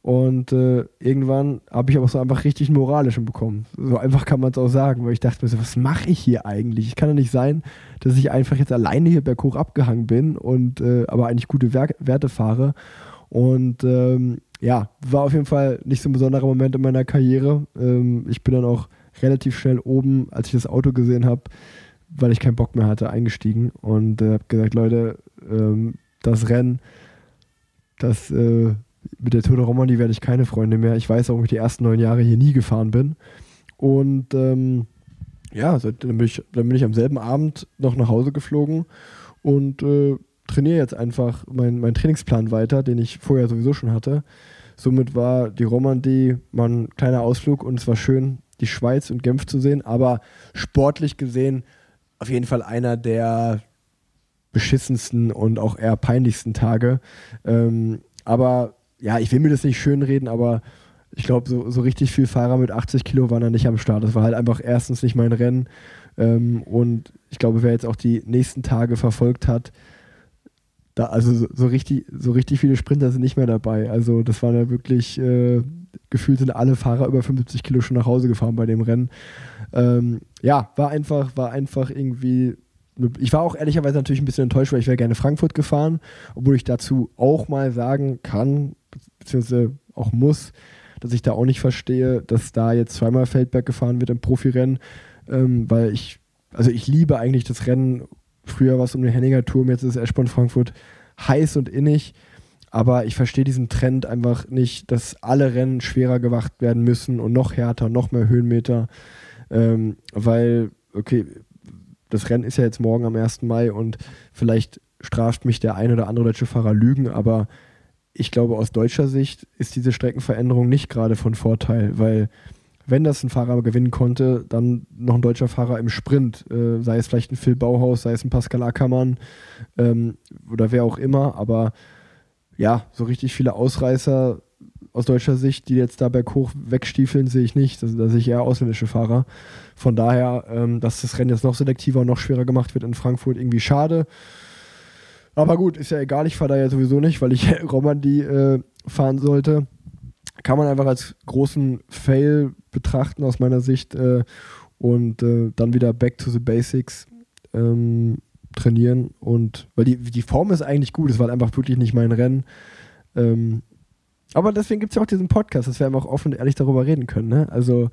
Und äh, irgendwann habe ich aber so einfach richtig moralischen bekommen. So einfach kann man es auch sagen, weil ich dachte mir so, was mache ich hier eigentlich? Es kann doch nicht sein, dass ich einfach jetzt alleine hier berghoch abgehangen bin und äh, aber eigentlich gute Wer Werte fahre. Und ähm, ja, war auf jeden Fall nicht so ein besonderer Moment in meiner Karriere. Ähm, ich bin dann auch relativ schnell oben, als ich das Auto gesehen habe, weil ich keinen Bock mehr hatte, eingestiegen und äh, habe gesagt, Leute, ähm, das Rennen, das äh, mit der Tour de Romandie werde ich keine Freunde mehr. Ich weiß, warum ich die ersten neun Jahre hier nie gefahren bin. Und ähm, ja, dann bin, ich, dann bin ich am selben Abend noch nach Hause geflogen und äh, trainiere jetzt einfach meinen mein Trainingsplan weiter, den ich vorher sowieso schon hatte. Somit war die Romandie mal ein kleiner Ausflug und es war schön, die Schweiz und Genf zu sehen, aber sportlich gesehen auf jeden Fall einer der beschissensten und auch eher peinlichsten Tage. Ähm, aber ja, ich will mir das nicht schönreden, aber ich glaube, so, so richtig viel Fahrer mit 80 Kilo waren da nicht am Start. Das war halt einfach erstens nicht mein Rennen. Ähm, und ich glaube, wer jetzt auch die nächsten Tage verfolgt hat, da, also so, so, richtig, so richtig viele Sprinter sind nicht mehr dabei. Also das waren ja wirklich, äh, gefühlt sind alle Fahrer über 75 Kilo schon nach Hause gefahren bei dem Rennen. Ähm, ja, war einfach, war einfach irgendwie ich war auch ehrlicherweise natürlich ein bisschen enttäuscht, weil ich wäre gerne Frankfurt gefahren, obwohl ich dazu auch mal sagen kann, beziehungsweise auch muss, dass ich da auch nicht verstehe, dass da jetzt zweimal Feldberg gefahren wird im Profirennen, ähm, weil ich, also ich liebe eigentlich das Rennen. Früher war es um den Henninger Turm, jetzt ist es Eschborn Frankfurt heiß und innig. Aber ich verstehe diesen Trend einfach nicht, dass alle Rennen schwerer gewacht werden müssen und noch härter, noch mehr Höhenmeter. Ähm, weil, okay, das Rennen ist ja jetzt morgen am 1. Mai und vielleicht straft mich der ein oder andere deutsche Fahrer Lügen, aber ich glaube, aus deutscher Sicht ist diese Streckenveränderung nicht gerade von Vorteil, weil wenn das ein Fahrer gewinnen konnte, dann noch ein deutscher Fahrer im Sprint, äh, sei es vielleicht ein Phil Bauhaus, sei es ein Pascal Ackermann ähm, oder wer auch immer, aber ja, so richtig viele Ausreißer aus deutscher Sicht, die jetzt da berghoch wegstiefeln, sehe ich nicht. Da sehe ich eher ausländische Fahrer. Von daher, ähm, dass das Rennen jetzt noch selektiver und noch schwerer gemacht wird in Frankfurt, irgendwie schade. Aber gut, ist ja egal, ich fahre da ja sowieso nicht, weil ich Romandie äh, fahren sollte. Kann man einfach als großen Fail betrachten aus meiner Sicht äh, und äh, dann wieder back to the basics ähm, trainieren. Und weil die, die Form ist eigentlich gut, es war einfach wirklich nicht mein Rennen. Ähm, aber deswegen gibt es ja auch diesen Podcast, dass wir einfach offen und ehrlich darüber reden können. Ne? Also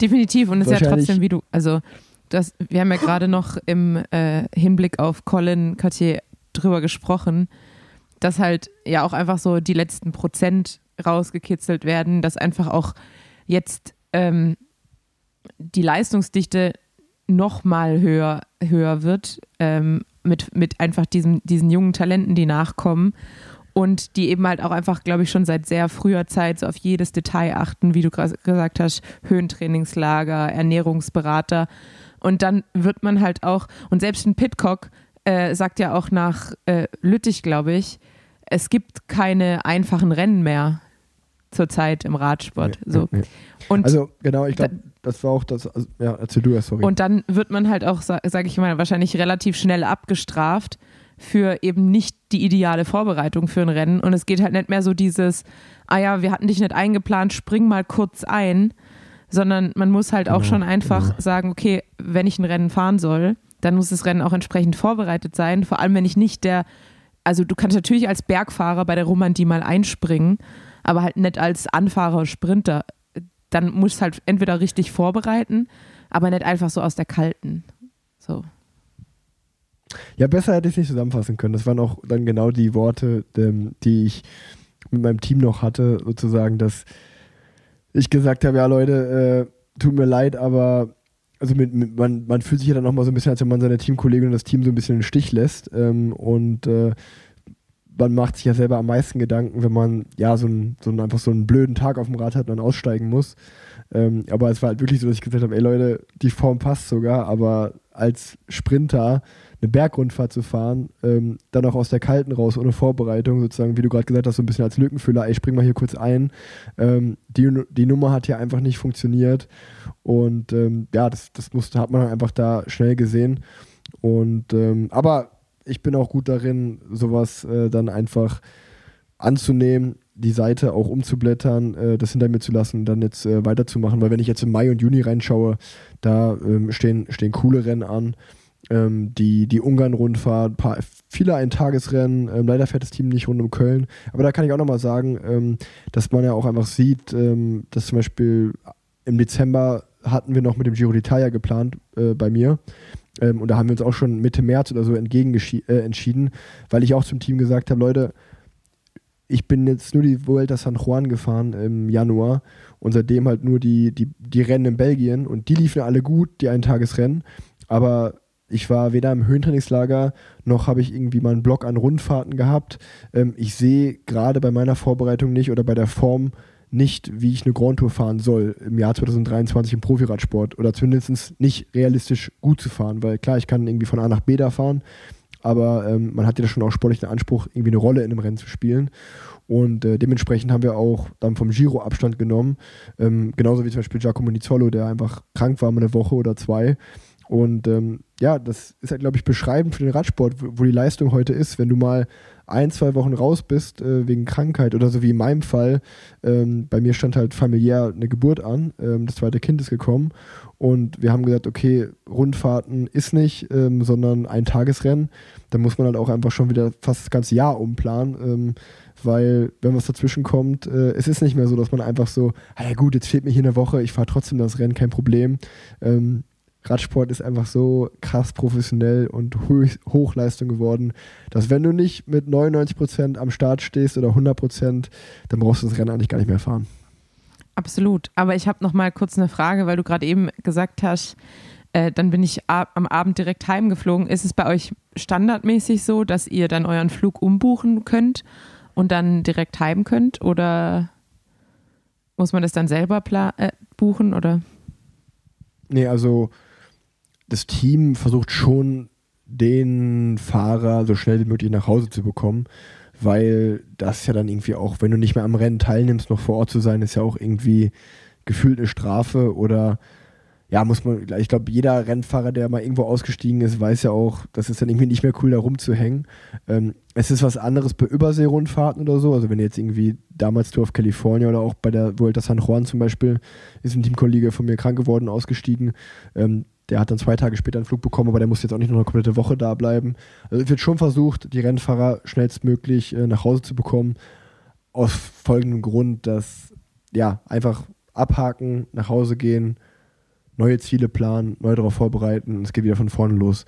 Definitiv und es ist ja trotzdem, wie du, also das, wir haben ja gerade noch im äh, Hinblick auf Colin Cartier drüber gesprochen, dass halt ja auch einfach so die letzten Prozent rausgekitzelt werden, dass einfach auch jetzt ähm, die Leistungsdichte noch mal höher, höher wird ähm, mit, mit einfach diesem, diesen jungen Talenten, die nachkommen und die eben halt auch einfach, glaube ich, schon seit sehr früher Zeit so auf jedes Detail achten, wie du gesagt hast, Höhentrainingslager, Ernährungsberater. Und dann wird man halt auch, und selbst ein Pitcock äh, sagt ja auch nach äh, Lüttich, glaube ich, es gibt keine einfachen Rennen mehr zurzeit im Radsport. Nee, so. Nee. Und also genau, ich glaube, das war auch das, also, ja, erzähl du erst, sorry. Und dann wird man halt auch, sage ich mal, wahrscheinlich relativ schnell abgestraft, für eben nicht die ideale Vorbereitung für ein Rennen. Und es geht halt nicht mehr so dieses, ah ja, wir hatten dich nicht eingeplant, spring mal kurz ein, sondern man muss halt auch genau, schon einfach genau. sagen, okay, wenn ich ein Rennen fahren soll, dann muss das Rennen auch entsprechend vorbereitet sein. Vor allem, wenn ich nicht der, also du kannst natürlich als Bergfahrer bei der Romandie mal einspringen, aber halt nicht als Anfahrer, Sprinter. Dann musst du halt entweder richtig vorbereiten, aber nicht einfach so aus der kalten. So. Ja, besser hätte ich es nicht zusammenfassen können. Das waren auch dann genau die Worte, ähm, die ich mit meinem Team noch hatte, sozusagen, dass ich gesagt habe, ja Leute, äh, tut mir leid, aber also mit, mit, man, man fühlt sich ja dann nochmal so ein bisschen, als wenn man seine Teamkollegen und das Team so ein bisschen im Stich lässt. Ähm, und äh, man macht sich ja selber am meisten Gedanken, wenn man ja so, ein, so ein, einfach so einen blöden Tag auf dem Rad hat und dann aussteigen muss. Ähm, aber es war halt wirklich so, dass ich gesagt habe, ey Leute, die Form passt sogar, aber als Sprinter eine Bergrundfahrt zu fahren, ähm, dann auch aus der Kalten raus, ohne Vorbereitung, sozusagen, wie du gerade gesagt hast, so ein bisschen als Lückenfüller, ey, spring mal hier kurz ein. Ähm, die, die Nummer hat hier einfach nicht funktioniert. Und ähm, ja, das, das musste, hat man einfach da schnell gesehen. Und ähm, aber ich bin auch gut darin, sowas äh, dann einfach anzunehmen, die Seite auch umzublättern, äh, das hinter mir zu lassen dann jetzt äh, weiterzumachen. Weil wenn ich jetzt im Mai und Juni reinschaue, da ähm, stehen, stehen coole Rennen an. ähm, die, die Ungarn-Rundfahrt, paar, viele Eintagesrennen. Ähm, leider fährt das Team nicht rund um Köln. Aber da kann ich auch nochmal sagen, ähm, dass man ja auch einfach sieht, ähm, dass zum Beispiel im Dezember hatten wir noch mit dem Giro d'Italia geplant äh, bei mir. Ähm, und da haben wir uns auch schon Mitte März oder so entgegen äh, entschieden, weil ich auch zum Team gesagt habe, Leute, ich bin jetzt nur die Vuelta San Juan gefahren im Januar und seitdem halt nur die, die, die Rennen in Belgien und die liefen alle gut, die Eintagesrennen, aber ich war weder im Höhentrainingslager noch habe ich irgendwie mal einen Block an Rundfahrten gehabt. Ähm, ich sehe gerade bei meiner Vorbereitung nicht oder bei der Form nicht, wie ich eine Grand Tour fahren soll im Jahr 2023 im Profiradsport oder zumindest nicht realistisch gut zu fahren, weil klar, ich kann irgendwie von A nach B da fahren, aber ähm, man hat ja schon auch sportlich den Anspruch, irgendwie eine Rolle in einem Rennen zu spielen. Und äh, dementsprechend haben wir auch dann vom Giro Abstand genommen. Ähm, genauso wie zum Beispiel Giacomo Nizzolo, der einfach krank war, mal eine Woche oder zwei. Und ähm, ja, das ist halt, glaube ich, beschreibend für den Radsport, wo, die Leistung heute ist. Wenn du mal ein, zwei Wochen raus bist äh, wegen Krankheit oder so wie in meinem Fall. Ähm, bei mir stand halt familiär eine Geburt an. Ähm, das zweite Kind ist gekommen und wir haben gesagt, okay, Rundfahrten ist nicht, ähm, sondern ein Tagesrennen. Da muss man halt auch einfach schon wieder fast das ganze Jahr umplanen ähm, weil wenn was dazwischen kommt, äh, es ist nicht mehr so, dass man einfach so, ah ja gut, jetzt fehlt mir hier eine Woche, ich fahre trotzdem das Rennen, kein Problem. Ähm, Radsport ist einfach so krass professionell und Hochleistung geworden, dass wenn du nicht mit 99% am Start stehst oder 100%, dann brauchst du das Rennen eigentlich gar nicht mehr fahren. Absolut. Aber ich habe noch mal kurz eine Frage, weil du gerade eben gesagt hast, äh, dann bin ich ab, am Abend direkt heimgeflogen. Ist es bei euch standardmäßig so, dass ihr dann euren Flug umbuchen könnt und dann direkt heim könnt? Oder muss man das dann selber äh, buchen? Oder? Nee, also das Team versucht schon, den Fahrer so schnell wie möglich nach Hause zu bekommen, weil das ja dann irgendwie auch, wenn du nicht mehr am Rennen teilnimmst, noch vor Ort zu sein, ist ja auch irgendwie gefühlt eine Strafe oder ja, muss man, ich glaube, jeder Rennfahrer, der mal irgendwo ausgestiegen ist, weiß ja auch, das ist dann irgendwie nicht mehr cool, da rumzuhängen. Ähm, es ist was anderes bei Überseerundfahrten oder so. Also wenn jetzt irgendwie damals Tour of California oder auch bei der Vuelta San Juan zum Beispiel, ist ein Teamkollege von mir krank geworden, ausgestiegen. Ähm, der hat dann zwei Tage später einen Flug bekommen, aber der muss jetzt auch nicht noch eine komplette Woche da bleiben. Also es wird schon versucht, die Rennfahrer schnellstmöglich äh, nach Hause zu bekommen. Aus folgendem Grund, dass ja einfach abhaken, nach Hause gehen, neue Ziele planen, neu darauf vorbereiten und es geht wieder von vorne los.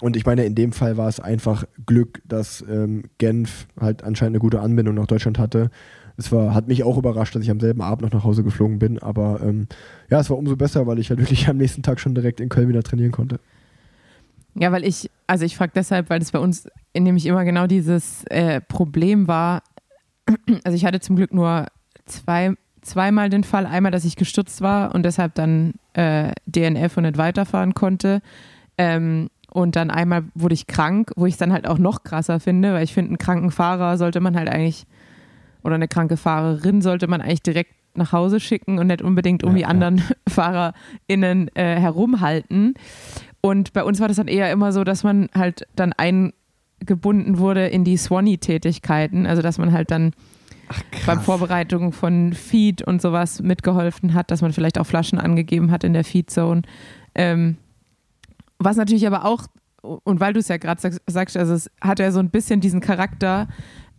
Und ich meine, in dem Fall war es einfach Glück, dass ähm, Genf halt anscheinend eine gute Anbindung nach Deutschland hatte es war, hat mich auch überrascht, dass ich am selben Abend noch nach Hause geflogen bin. Aber ähm, ja, es war umso besser, weil ich halt wirklich am nächsten Tag schon direkt in Köln wieder trainieren konnte. Ja, weil ich, also ich frage deshalb, weil es bei uns nämlich immer genau dieses äh, Problem war. Also ich hatte zum Glück nur zwei, zweimal den Fall. Einmal, dass ich gestürzt war und deshalb dann äh, DNF und nicht weiterfahren konnte. Ähm, und dann einmal wurde ich krank, wo ich es dann halt auch noch krasser finde, weil ich finde, einen kranken Fahrer sollte man halt eigentlich oder eine kranke Fahrerin sollte man eigentlich direkt nach Hause schicken und nicht unbedingt um ja, die anderen ja. FahrerInnen äh, herumhalten. Und bei uns war das dann eher immer so, dass man halt dann eingebunden wurde in die Swanee-Tätigkeiten. Also, dass man halt dann Ach, beim Vorbereitung von Feed und sowas mitgeholfen hat, dass man vielleicht auch Flaschen angegeben hat in der Feed-Zone. Ähm, was natürlich aber auch, und weil du es ja gerade sagst, also es hat ja so ein bisschen diesen Charakter,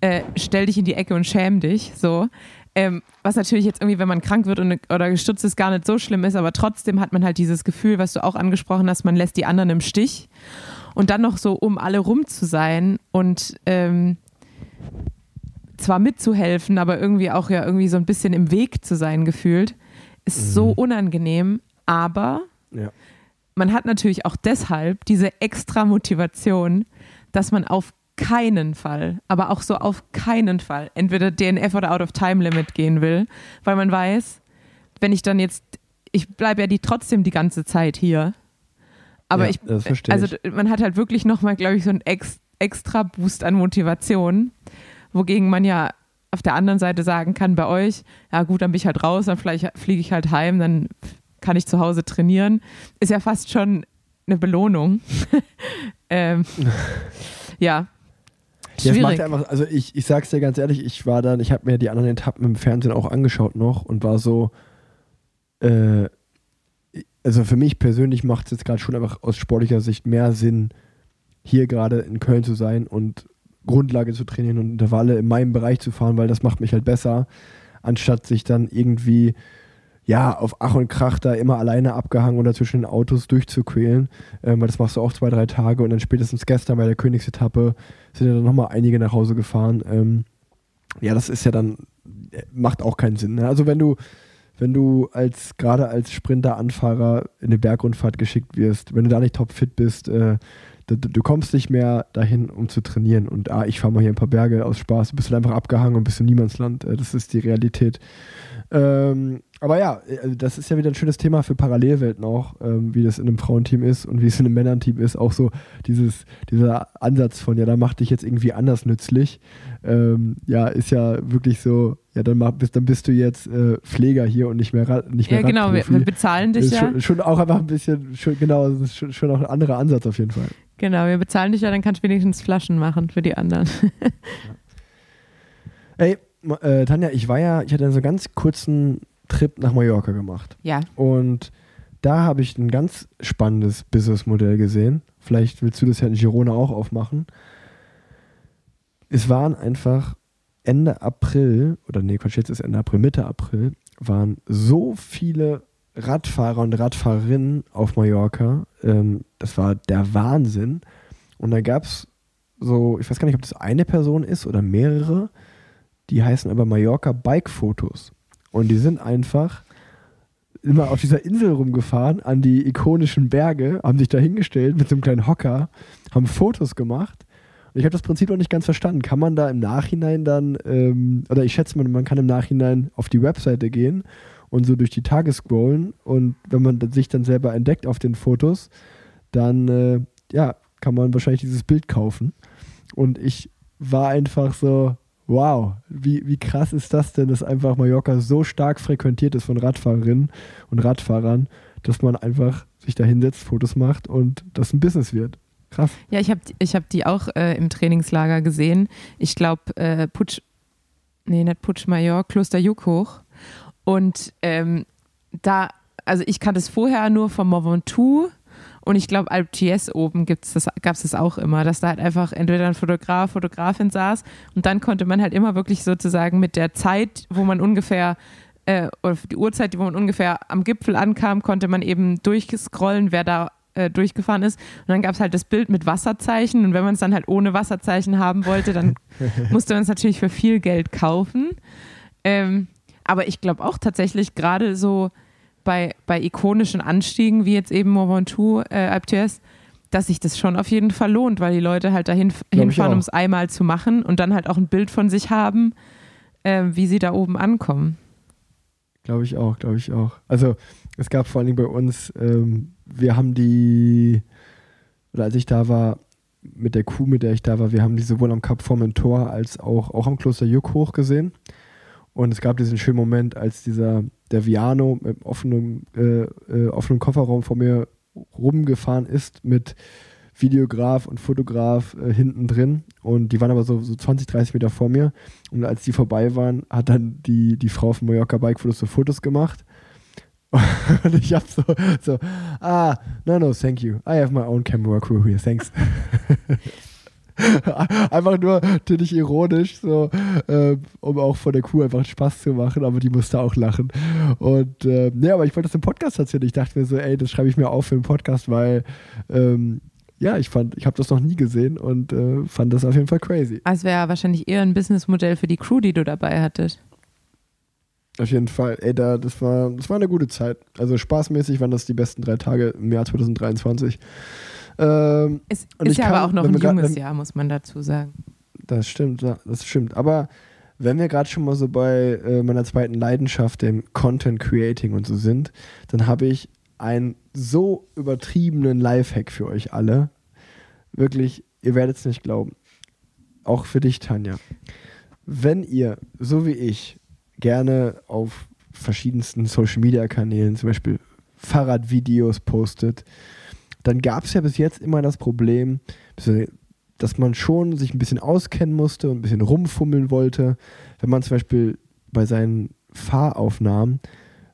äh, stell dich in die Ecke und schäm dich, so. Ähm, was natürlich jetzt irgendwie, wenn man krank wird und, oder gestützt ist, gar nicht so schlimm ist, aber trotzdem hat man halt dieses Gefühl, was du auch angesprochen hast, man lässt die anderen im Stich. Und dann noch so um alle rum zu sein und ähm, zwar mitzuhelfen, aber irgendwie auch ja irgendwie so ein bisschen im Weg zu sein gefühlt, ist mhm. so unangenehm. Aber ja. man hat natürlich auch deshalb diese extra Motivation, dass man auf keinen Fall, aber auch so auf keinen Fall entweder DNF oder Out of Time Limit gehen will, weil man weiß, wenn ich dann jetzt, ich bleibe ja die trotzdem die ganze Zeit hier. Aber ja, ich, also man hat halt wirklich nochmal, glaube ich, so einen ex, extra Boost an Motivation, wogegen man ja auf der anderen Seite sagen kann, bei euch, ja gut, dann bin ich halt raus, dann vielleicht fliege ich halt heim, dann kann ich zu Hause trainieren. Ist ja fast schon eine Belohnung. ähm, ja, ja, es macht einfach, also ich, ich sag's dir ganz ehrlich, ich war dann, ich habe mir die anderen Etappen im Fernsehen auch angeschaut noch und war so, äh, also für mich persönlich macht es jetzt gerade schon einfach aus sportlicher Sicht mehr Sinn, hier gerade in Köln zu sein und Grundlage zu trainieren und Intervalle in meinem Bereich zu fahren, weil das macht mich halt besser, anstatt sich dann irgendwie ja, auf Ach und Krach da immer alleine abgehangen oder zwischen den Autos durchzuquälen. Ähm, weil das machst du auch zwei, drei Tage und dann spätestens gestern bei der Königsetappe sind ja dann nochmal einige nach Hause gefahren. Ähm, ja, das ist ja dann, äh, macht auch keinen Sinn. Ne? Also wenn du, wenn du als gerade als Sprinter-Anfahrer in eine Bergrundfahrt geschickt wirst, wenn du da nicht topfit bist, äh, du, du kommst nicht mehr dahin, um zu trainieren. Und ah, ich fahre mal hier ein paar Berge aus Spaß, du bist halt einfach abgehangen und bist in Niemandsland. Äh, das ist die Realität. Ähm, aber ja, also das ist ja wieder ein schönes Thema für Parallelwelten auch, ähm, wie das in einem Frauenteam ist und wie es in einem Männernteam ist. Auch so dieses, dieser Ansatz von, ja, da mach dich jetzt irgendwie anders nützlich. Ähm, ja, ist ja wirklich so, ja, dann, mach, bist, dann bist du jetzt äh, Pfleger hier und nicht mehr, Rad, nicht mehr Ja, genau, wir, wir bezahlen dich ist ja. schon, schon auch einfach ein bisschen, schon, genau, das ist schon, schon auch ein anderer Ansatz auf jeden Fall. Genau, wir bezahlen dich ja, dann kannst du wenigstens Flaschen machen für die anderen. Ey, Ma- äh, Tanja, ich war ja, ich hatte so einen ganz kurzen Trip nach Mallorca gemacht. ja. Und da habe ich ein ganz spannendes Businessmodell gesehen. Vielleicht willst du das ja in Girona auch aufmachen. Es waren einfach Ende April, oder nee, Quatsch, jetzt ist Ende April, Mitte April, waren so viele Radfahrer und Radfahrerinnen auf Mallorca. Ähm, das war der Wahnsinn. Und da gab es so, ich weiß gar nicht, ob das eine Person ist oder mehrere, die heißen aber Mallorca Bike-Fotos. Und die sind einfach immer auf dieser Insel rumgefahren, an die ikonischen Berge, haben sich da hingestellt mit so einem kleinen Hocker, haben Fotos gemacht. Und ich habe das Prinzip noch nicht ganz verstanden. Kann man da im Nachhinein dann, ähm, oder ich schätze mal, man kann im Nachhinein auf die Webseite gehen und so durch die Tage scrollen. Und wenn man sich dann selber entdeckt auf den Fotos, dann äh, ja, kann man wahrscheinlich dieses Bild kaufen. Und ich war einfach so, wow, wie, wie krass ist das denn, dass einfach Mallorca so stark frequentiert ist von Radfahrerinnen und Radfahrern, dass man einfach sich da hinsetzt, Fotos macht und das ein Business wird. Krass. Ja, ich habe ich hab die auch äh, im Trainingslager gesehen. Ich glaube, äh, Putsch, nee, nicht Putsch Major, Kloster Juckhoch. Und ähm, da, also ich kannte es vorher nur vom Mont Ventoux und ich glaube, Alp GS oben gibt's das, gab es das auch immer, dass da halt einfach entweder ein Fotograf, Fotografin saß und dann konnte man halt immer wirklich sozusagen mit der Zeit, wo man ungefähr äh, oder die Uhrzeit, wo man ungefähr am Gipfel ankam, konnte man eben durchscrollen, wer da äh, durchgefahren ist. Und dann gab es halt das Bild mit Wasserzeichen. Und wenn man es dann halt ohne Wasserzeichen haben wollte, dann musste man es natürlich für viel Geld kaufen. Ähm, aber ich glaube auch tatsächlich gerade so bei, bei ikonischen Anstiegen, wie jetzt eben Mont Ventoux, äh, Alpe dass sich das schon auf jeden Fall lohnt, weil die Leute halt dahin hinfahren, um es einmal zu machen und dann halt auch ein Bild von sich haben, äh, wie sie da oben ankommen. Glaube ich auch, glaube ich auch. Also es gab vor allen Dingen bei uns, ähm, wir haben die, oder als ich da war, mit der Kuh, mit der ich da war, wir haben die sowohl am Kap Formentor als auch, auch am Kloster Juck hoch gesehen. Und es gab diesen schönen Moment, als dieser, der Viano mit offenem, äh, äh, Kofferraum vor mir rumgefahren ist mit Videograf und Fotograf äh, hinten drin. Und die waren aber so, so 20, 30 Meter vor mir. Und als die vorbei waren, hat dann die, die Frau von Mallorca Bike Fotos so Fotos gemacht. Und ich hab so, so, ah, no, no, thank you. I have my own camera crew here, thanks. einfach nur natürlich ironisch, so, äh, um auch von der Crew einfach Spaß zu machen, aber die musste auch lachen. Und äh, ja, aber ich wollte das im Podcast erzählen. Ich dachte mir so, ey, das schreibe ich mir auf für den Podcast, weil ähm, ja, ich fand, ich habe das noch nie gesehen und äh, fand das auf jeden Fall crazy. Also wäre wahrscheinlich eher ein Businessmodell für die Crew, die du dabei hattest. Auf jeden Fall. Ey, da, das war, das war eine gute Zeit. Also spaßmäßig waren das die besten drei Tage im Jahr 2023. Ähm, Es ist ich ja kann- aber auch noch ein junges Jahr, muss man dazu sagen. das stimmt, ja, das stimmt. Aber wenn wir gerade schon mal so bei äh, meiner zweiten Leidenschaft, dem Content Creating und so sind, dann habe ich einen so übertriebenen Lifehack für euch alle. Wirklich, ihr werdet es nicht glauben. Auch für dich, Tanja. Wenn ihr, so wie ich, gerne auf verschiedensten Social Media Kanälen, zum Beispiel Fahrradvideos postet, dann gab es ja bis jetzt immer das Problem, dass man schon sich ein bisschen auskennen musste und ein bisschen rumfummeln wollte. Wenn man zum Beispiel bei seinen Fahraufnahmen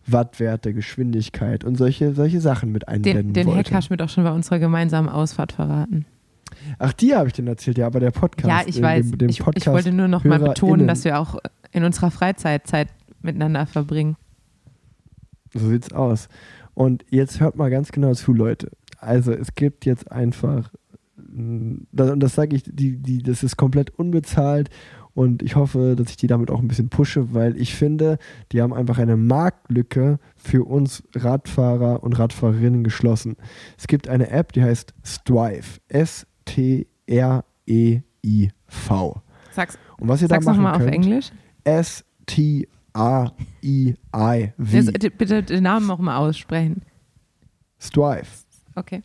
Wattwerte, Geschwindigkeit und solche, solche Sachen mit einblenden Den, den wollte. Hack hast du mir doch schon bei unserer gemeinsamen Ausfahrt verraten. Ach, die habe ich dir erzählt, ja, aber der Podcast. ja, ich äh, weiß. Dem, dem ich, ich wollte nur noch mal betonen, dass wir auch in unserer Freizeit Zeit miteinander verbringen. So sieht's aus. Und jetzt hört mal ganz genau zu, Leute. Also es gibt jetzt einfach, das- und das sage ich, die, die, das ist komplett unbezahlt und ich hoffe, dass ich die damit auch ein bisschen pushe, weil ich finde, die haben einfach eine Marktlücke für uns Radfahrer und Radfahrerinnen geschlossen. Es gibt eine App, die heißt Strive. S-T-R-E-I-V. Sag's, Und was ihr da sag's machen nochmal auf könnt, Englisch. S-T-R-E-I-V. D- bitte den Namen noch mal aussprechen. Strive. Okay.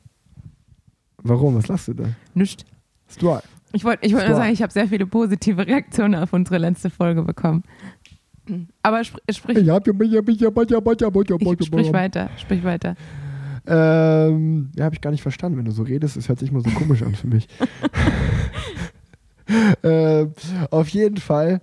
Warum? Was lachst du da? Nicht. Strive. Ich wollte ich wollt nur sagen, ich habe sehr viele positive Reaktionen auf unsere letzte Folge bekommen. Aber spr sprich, Ich hab ja, ja, ja, ja, ja, ich, sprich weiter, sprich weiter. Ähm, ja, habe ich gar nicht verstanden, wenn du so redest. Es hört sich immer so komisch an für mich. ähm, auf jeden Fall,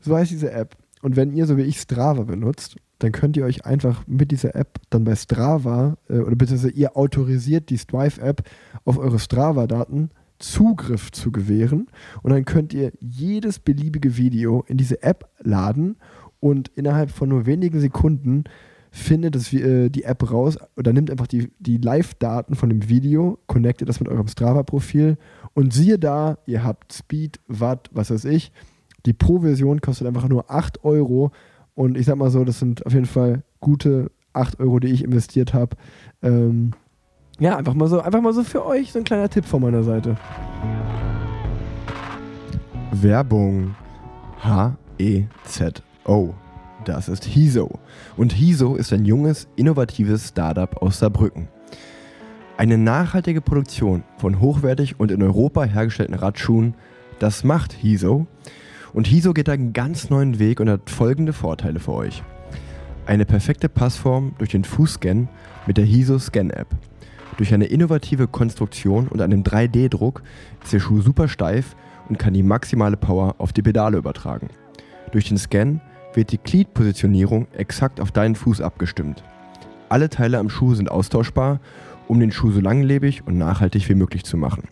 so heißt diese App. Und wenn ihr so wie ich Strava benutzt, dann könnt ihr euch einfach mit dieser App dann bei Strava, äh, oder beziehungsweise ihr autorisiert die Strive-App auf eure Strava-Daten Zugriff zu gewähren. Und dann könnt ihr jedes beliebige Video in diese App laden und innerhalb von nur wenigen Sekunden findet das, äh, die App raus oder nimmt einfach die, die Live-Daten von dem Video, connectet das mit eurem Strava-Profil und siehe da, ihr habt Speed, Watt, was weiß ich. Die Pro-Version kostet einfach nur 8 Euro und ich sag mal so, das sind auf jeden Fall gute 8 Euro, die ich investiert habe. Ähm, ja, einfach mal so, einfach mal so für euch so ein kleiner Tipp von meiner Seite. Werbung. H-E-Z-O. Das ist Hiso. Und Hiso ist ein junges, innovatives Startup aus Saarbrücken. Eine nachhaltige Produktion von hochwertig und in Europa hergestellten Radschuhen, das macht Hiso. Und Hiso geht einen ganz neuen Weg und hat folgende Vorteile für euch. Eine perfekte Passform durch den Fußscan mit der Hiso Scan App. Durch eine innovative Konstruktion und einem 3D-Druck ist der Schuh super steif und kann die maximale Power auf die Pedale übertragen. Durch den Scan wird die Gliedpositionierung exakt auf deinen Fuß abgestimmt. Alle Teile am Schuh sind austauschbar, um den Schuh so langlebig und nachhaltig wie möglich zu machen.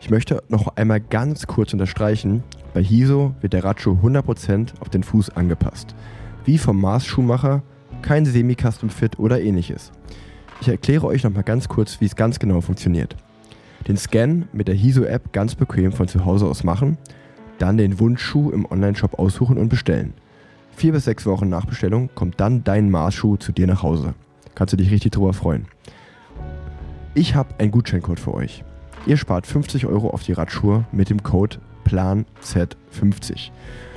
Ich möchte noch einmal ganz kurz unterstreichen, bei Hiso wird der Radschuh 100% auf den Fuß angepasst. Wie vom Maßschuhmacher, kein Semi-Custom-Fit oder ähnliches. Ich erkläre euch nochmal ganz kurz, wie es ganz genau funktioniert. Den Scan mit der Hiso-App ganz bequem von zu Hause aus machen, dann den Wunschschuh im Onlineshop aussuchen und bestellen. Vier bis sechs Wochen nach Bestellung kommt dann dein Maßschuh zu dir nach Hause. Kannst du dich richtig drüber freuen. Ich habe einen Gutscheincode für euch. Ihr spart 50 Euro auf die Radschuhe mit dem Code PLANZ50.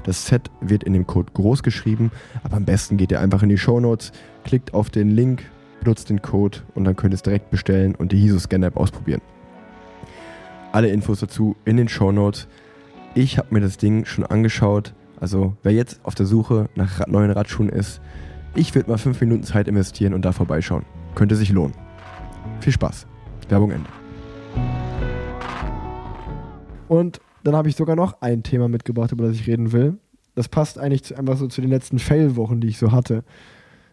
Das Z wird in dem Code groß geschrieben, aber am besten geht ihr einfach in die Shownotes, klickt auf den Link, benutzt den Code und dann könnt ihr es direkt bestellen und die Hiso Scan App ausprobieren. Alle Infos dazu in den Shownotes. Ich habe mir das Ding schon angeschaut. Also wer jetzt auf der Suche nach neuen Radschuhen ist, ich würde mal 5 Minuten Zeit investieren und da vorbeischauen. Könnte sich lohnen. Viel Spaß. Werbung Ende. Und dann habe ich sogar noch ein Thema mitgebracht, über das ich reden will. Das passt eigentlich zu, einfach so zu den letzten Fail-Wochen, die ich so hatte.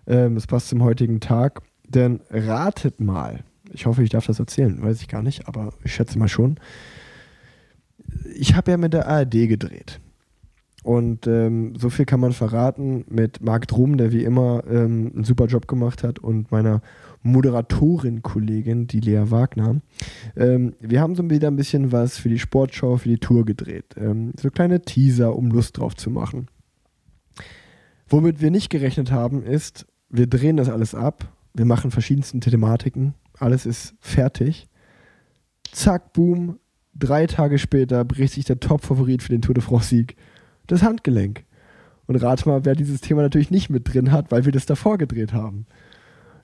Ähm, das passt zum heutigen Tag. Denn ratet mal, ich hoffe, ich darf das erzählen, weiß ich gar nicht, aber ich schätze mal schon. Ich habe ja mit der ARD gedreht. Und ähm, so viel kann man verraten mit Marc Drum, der wie immer ähm, einen super Job gemacht hat, und meiner Moderatorin-Kollegin, die Lea Wagner. Ähm, wir haben so wieder ein bisschen was für die Sportschau, für die Tour gedreht. Ähm, so kleine Teaser, um Lust drauf zu machen. Womit wir nicht gerechnet haben, ist, wir drehen das alles ab, wir machen verschiedensten Thematiken, alles ist fertig. Zack, boom, drei Tage später bricht sich der Top-Favorit für den Tour de France-Sieg das Handgelenk. Und rat mal, wer dieses Thema natürlich nicht mit drin hat, weil wir das davor gedreht haben.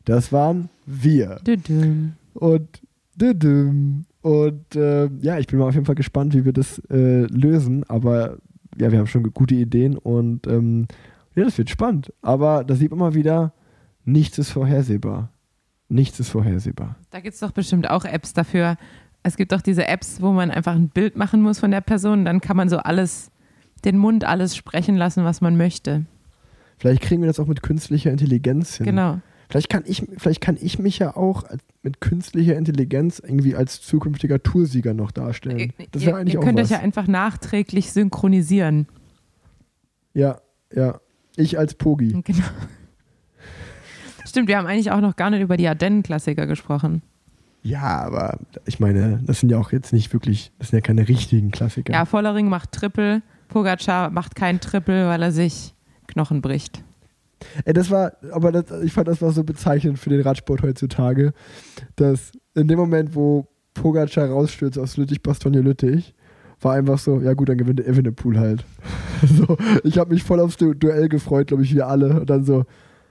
Das waren wir. Düdüm. Und düdüm. Und äh, ja, ich bin mal auf jeden Fall gespannt, wie wir das äh, lösen. Aber ja, wir haben schon gute Ideen und ähm, ja, das wird spannend. Aber da sieht man mal wieder, nichts ist vorhersehbar. Nichts ist vorhersehbar. Da gibt es doch bestimmt auch Apps dafür. Es gibt doch diese Apps, wo man einfach ein Bild machen muss von der Person. Dann kann man so alles, den Mund alles sprechen lassen, was man möchte. Vielleicht kriegen wir das auch mit künstlicher Intelligenz hin. Genau. Vielleicht kann ich, vielleicht kann ich mich ja auch mit künstlicher Intelligenz irgendwie als zukünftiger Toursieger noch darstellen. Das ihr wäre eigentlich ihr auch könnt was. euch ja einfach nachträglich synchronisieren. ja, ja. Ich als Pogi. Genau. Stimmt, wir haben eigentlich auch noch gar nicht über die Ardennen-Klassiker gesprochen. Ja, aber ich meine, das sind ja auch jetzt nicht wirklich, das sind ja keine richtigen Klassiker. Ja, Vollering macht Triple, Pogacar macht kein Triple, weil er sich Knochen bricht. Ey, das war, aber das, ich fand, das war so bezeichnend für den Radsport heutzutage, dass in dem Moment, wo Pogacar rausstürzt aus Lüttich-Bastogne-Lüttich, war einfach so, ja gut, dann gewinnt Evenepoel halt. so, ich habe mich voll aufs Du Duell gefreut, glaube ich, wir alle. Und dann so,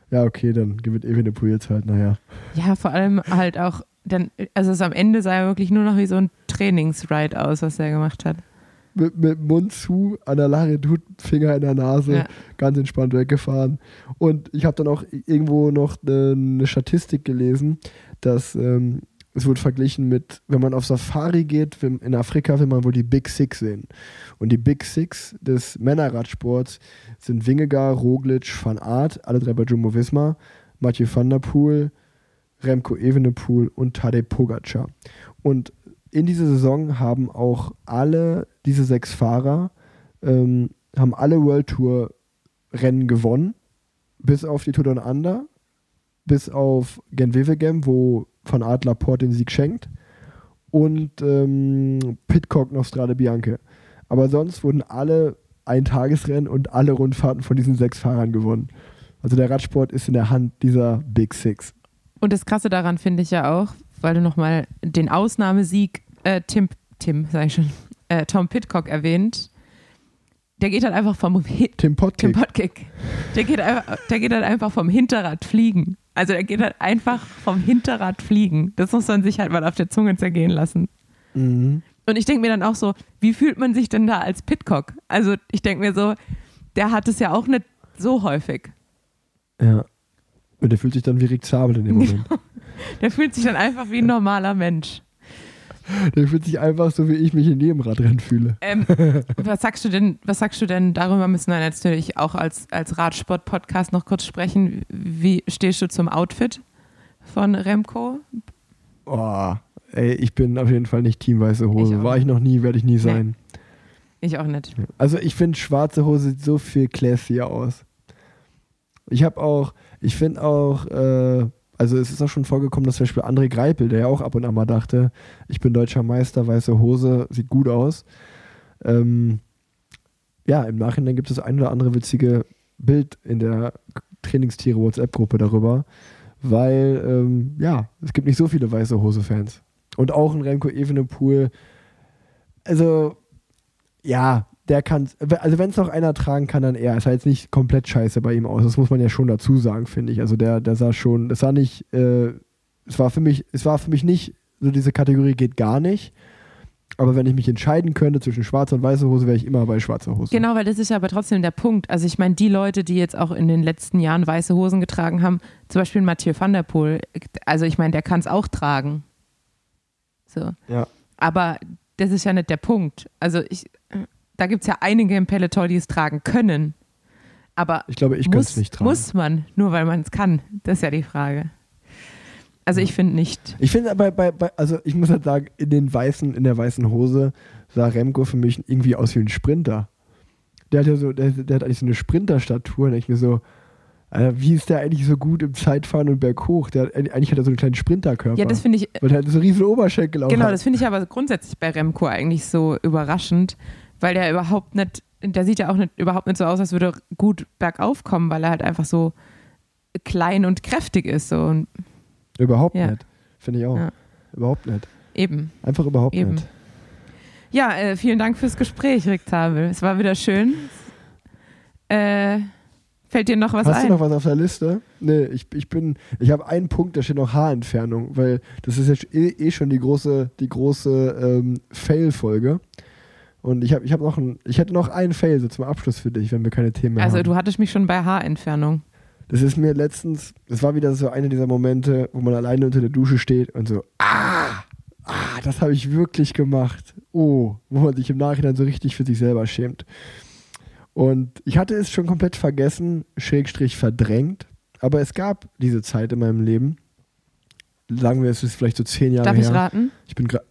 ja okay, dann gewinnt Evenepoel jetzt halt, naja. Ja, vor allem halt auch, dann, also es am Ende sah er wirklich nur noch wie so ein Trainingsride aus, was er gemacht hat. Mit, mit Mund zu, an der Laredut, Finger in der Nase, Ja. ganz entspannt weggefahren. Und ich habe dann auch irgendwo noch eine, eine Statistik gelesen, dass ähm, es wurde verglichen mit, wenn man auf Safari geht, in Afrika will man wohl die Big Six sehen. Und die Big Six des Männerradsports sind Wingegar, Roglic, Van Aert, alle drei bei Jumbo Visma, Mathieu van der Poel, Remco Evenepoel und Tadej Pogacar. Und in dieser Saison haben auch alle diese sechs Fahrer ähm, haben alle World Tour Rennen gewonnen, bis auf die Tour Down Under, bis auf Gent-Wevelgem, wo Van Aert Laporte den Sieg schenkt und ähm, Pitcock noch Strade Bianche. Aber sonst wurden alle Eintagesrennen und alle Rundfahrten von diesen sechs Fahrern gewonnen. Also der Radsport ist in der Hand dieser Big Six. Und das Krasse daran finde ich ja auch, weil du nochmal den Ausnahmesieg äh, Tim, Tim, sag ich schon, äh, Tom Pitcock erwähnt. Der geht halt einfach vom Hi- Tim Potkick. Tim Potkick. Der geht, einfach, der geht halt einfach vom Hinterrad fliegen. Also der geht halt einfach vom Hinterrad fliegen. Das muss man sich halt mal auf der Zunge zergehen lassen. mhm. Und ich denke mir dann auch so, wie fühlt man sich denn da als Pitcock? Also ich denke mir so, der hat es ja auch nicht so häufig. Ja. Und der fühlt sich dann wie Rick Zabel in dem Moment. Der fühlt sich dann einfach wie ein normaler Mensch. Der fühlt sich einfach so, wie ich mich in jedem Radrennen fühle. Ähm, was sagst du denn, was sagst du denn, darüber müssen wir natürlich auch als, als Radsport-Podcast noch kurz sprechen. Wie stehst du zum Outfit von Remco? Oh, ey, ich bin auf jeden Fall nicht Team Weiße Hose. Ich War ich noch nie, werde ich nie sein. Ich auch nicht. Also ich finde, schwarze Hose sieht so viel classier aus. Ich habe auch, ich finde auch, äh, also es ist auch schon vorgekommen, dass zum Beispiel André Greipel, der ja auch ab und an mal dachte, ich bin deutscher Meister, weiße Hose, sieht gut aus. Ähm, ja, im Nachhinein gibt es ein oder andere witzige Bild in der Trainingstiere WhatsApp-Gruppe darüber, weil, ähm, ja, es gibt nicht so viele weiße Hose-Fans. Und auch ein Remco Evenepoel, also, ja, der kann, also wenn es noch einer tragen kann, dann er. Es sah jetzt nicht komplett scheiße bei ihm aus. Das muss man ja schon dazu sagen, finde ich. Also der, der sah schon, es sah nicht, äh, es war für mich, es war für mich nicht, so diese Kategorie geht gar nicht. Aber wenn ich mich entscheiden könnte zwischen schwarzer und weißer Hose, wäre ich immer bei schwarzer Hose. Genau, weil das ist ja aber trotzdem der Punkt. Also ich meine, die Leute, die jetzt auch in den letzten Jahren weiße Hosen getragen haben, zum Beispiel Mathieu van der Poel, also ich meine, der kann es auch tragen. So. Ja. Aber das ist ja nicht der Punkt. Also ich, da gibt es ja einige im Peloton, die es tragen können. Aber Ich glaube, ich könnte es muss, nicht tragen. muss man, nur weil man es kann? Das ist ja die Frage. Also ich finde nicht. Ich finde aber bei, bei, also ich muss halt sagen, in den weißen, in der weißen Hose sah Remco für mich irgendwie aus wie ein Sprinter. Der hat ja so, der, der hat eigentlich so eine Sprinterstatur und ich mir so, Alter, wie ist der eigentlich so gut im Zeitfahren und berghoch? Der hat, eigentlich hat er so einen kleinen Sprinterkörper. Ja, das finde ich, weil er halt so riesen Oberschenkel Genau, hat. das finde ich aber grundsätzlich bei Remco eigentlich so überraschend, weil der überhaupt nicht, der sieht ja auch nicht, überhaupt nicht so aus, als würde er gut bergauf kommen, weil er halt einfach so klein und kräftig ist. So. Und Überhaupt Ja. nicht. Finde ich auch. Ja. Überhaupt nicht. eben. Einfach überhaupt Eben. nicht. Ja, äh, vielen Dank fürs Gespräch, Rick Zabel. Es war wieder schön. Äh, fällt dir noch was Hast ein? du noch was auf der Liste? Nee, ich, ich bin, ich habe einen Punkt, da steht noch Haarentfernung, weil das ist jetzt eh, eh schon die große, die große ähm, Fail-Folge. Und ich habe ich hab noch ein, ich hätte noch einen Fail so zum Abschluss für dich, wenn wir keine Themen mehr also haben. du hattest mich schon bei Haarentfernung. Das ist mir letztens, das war wieder so einer dieser Momente, wo man alleine unter der Dusche steht und so, ah, ah, das habe ich wirklich gemacht. Oh, wo man sich im Nachhinein so richtig für sich selber schämt. Und ich hatte es schon komplett vergessen, Schrägstrich verdrängt. Aber es gab diese Zeit in meinem Leben. Sagen wir, es ist vielleicht so zehn Jahre Darf her. ich raten? Ich bin gerade.